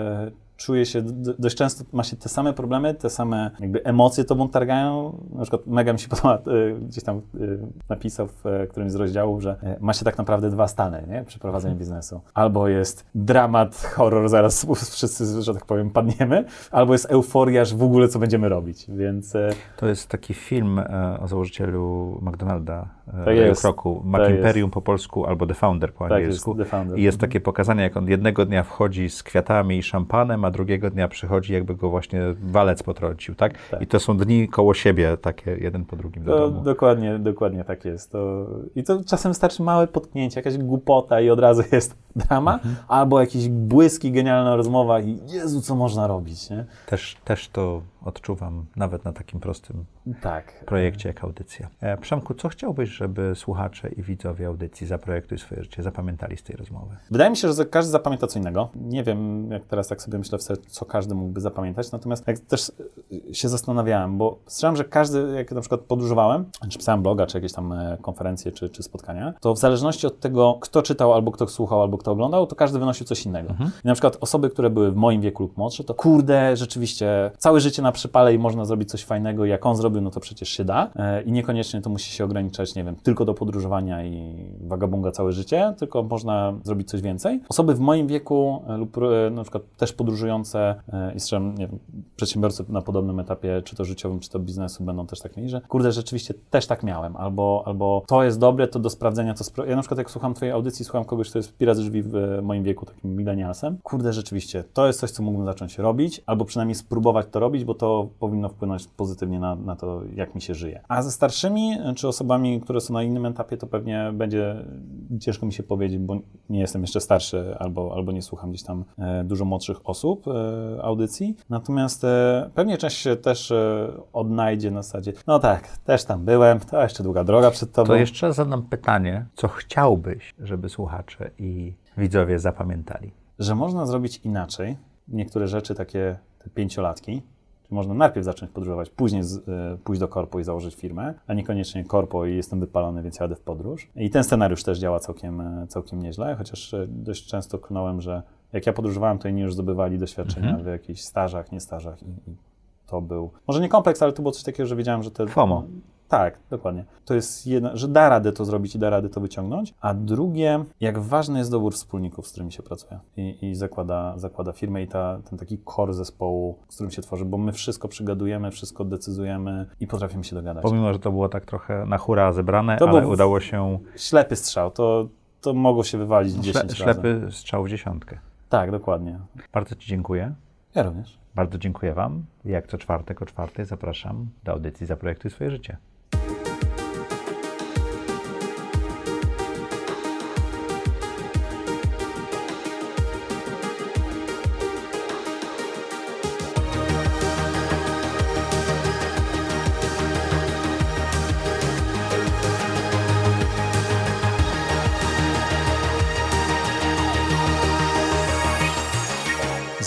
E, czuje się, dość często ma się te same problemy, te same jakby emocje tobą targają. Na przykład mega mi się [LAUGHS] podoba, y, gdzieś tam y, napisał w y, którymś z rozdziałów, że ma się tak naprawdę dwa stany, nie? Przy prowadzeniu biznesu. Albo jest dramat, horror, zaraz [LAUGHS] wszyscy, że tak powiem, padniemy, albo jest euforia, że w ogóle co będziemy robić, więc... To jest taki film e, o założycielu McDonalda, e, Tak jest. Kroku, Tak Imperium po polsku albo The Founder po Tak jest, angielsku. The Founder. I jest Mhm. takie pokazanie, jak on jednego dnia wchodzi z kwiatami i szampanem, a drugiego dnia przychodzi, jakby go właśnie walec potrącił, tak? Tak. I to są dni koło siebie, takie jeden po drugim do To domu. dokładnie, dokładnie tak jest. To, I to czasem wystarczy małe potknięcie, jakaś głupota i od razu jest drama, Mhm. albo jakieś błyski, genialna rozmowa i Jezu, co można robić, nie? Też, też to odczuwam nawet na takim prostym Tak. projekcie jak audycja. E, Przemku, co chciałbyś, żeby słuchacze i widzowie audycji Zaprojektuj swoje życie zapamiętali z tej rozmowy? Wydaje mi się, że każdy zapamięta co innego. Nie wiem, jak teraz tak sobie myślę, w sercu, co każdy mógłby zapamiętać, natomiast jak też y, się zastanawiałem, bo słyszałem, że każdy, jak na przykład podróżowałem, czy pisałem bloga, czy jakieś tam e, konferencje, czy, czy spotkania, to w zależności od tego, kto czytał, albo kto słuchał, albo kto oglądał, to każdy wynosił coś innego. I na przykład osoby, które były w moim wieku lub młodsze, to kurde, rzeczywiście, całe życie na przypale i można zrobić coś fajnego, jak on zrobił, no to przecież się da. E, I niekoniecznie to musi się ograniczać, nie wiem, tylko do podróżowania i wagabunga całe życie, tylko można zrobić coś więcej. Osoby w moim wieku e, lub e, na przykład też podróżujące i strzelam, nie wiem, przedsiębiorcy na podobnym etapie, czy to życiowym, czy to biznesu, będą też tak mieli, że kurde, rzeczywiście też tak miałem, albo, albo to jest dobre, to do sprawdzenia, to spra- Ja na przykład jak słucham twojej audycji, słucham kogoś, kto jest pirat z drzwi w moim wieku, takim milenialsem, kurde, rzeczywiście, to jest coś, co mógłbym zacząć robić, albo przynajmniej spróbować to robić, bo to powinno wpłynąć pozytywnie na, na to, jak mi się żyje. A ze starszymi, e, czy osobami, które są na innym etapie, to pewnie będzie ciężko mi się powiedzieć, bo nie jestem jeszcze starszy, albo, albo nie słucham gdzieś tam e, dużo młodszych osób e, audycji. Natomiast pewnie część się też odnajdzie na zasadzie, no tak, też tam byłem, to jeszcze długa droga przed tobą. To jeszcze zadam pytanie, co chciałbyś, żeby słuchacze i widzowie zapamiętali? że można zrobić inaczej. Niektóre rzeczy, takie te pięciolatki, można najpierw zacząć podróżować, później z, y, pójść do korpo i założyć firmę, a niekoniecznie korpo i jestem wypalony, więc jadę w podróż. I ten scenariusz też działa całkiem, e, całkiem nieźle, chociaż e, dość często klnąłem, że jak ja podróżowałem, to inni już zdobywali doświadczenia w jakichś stażach, nie stażach i, i to był, może nie kompleks, ale to było coś takiego, że wiedziałem, że te... FOMO. Tak, dokładnie. To jest jedna, że da radę to zrobić i da radę to wyciągnąć. A drugie, jak ważny jest dobór wspólników, z którymi się pracuje i, i zakłada, zakłada firmę i ta, ten taki core zespołu, z którym się tworzy, bo my wszystko przygadujemy, wszystko decyzujemy i potrafimy się dogadać. Pomimo, że to było tak trochę na hura zebrane, To ale udało się Ślepy strzał, to, to mogło się wywalić 10 śle, razy. ślepy strzał w dziesiątkę. Tak, dokładnie. Bardzo Ci dziękuję. Ja również. Bardzo dziękuję Wam. Jak co czwartek o czwartej zapraszam do audycji Zaprojektuj swoje życie.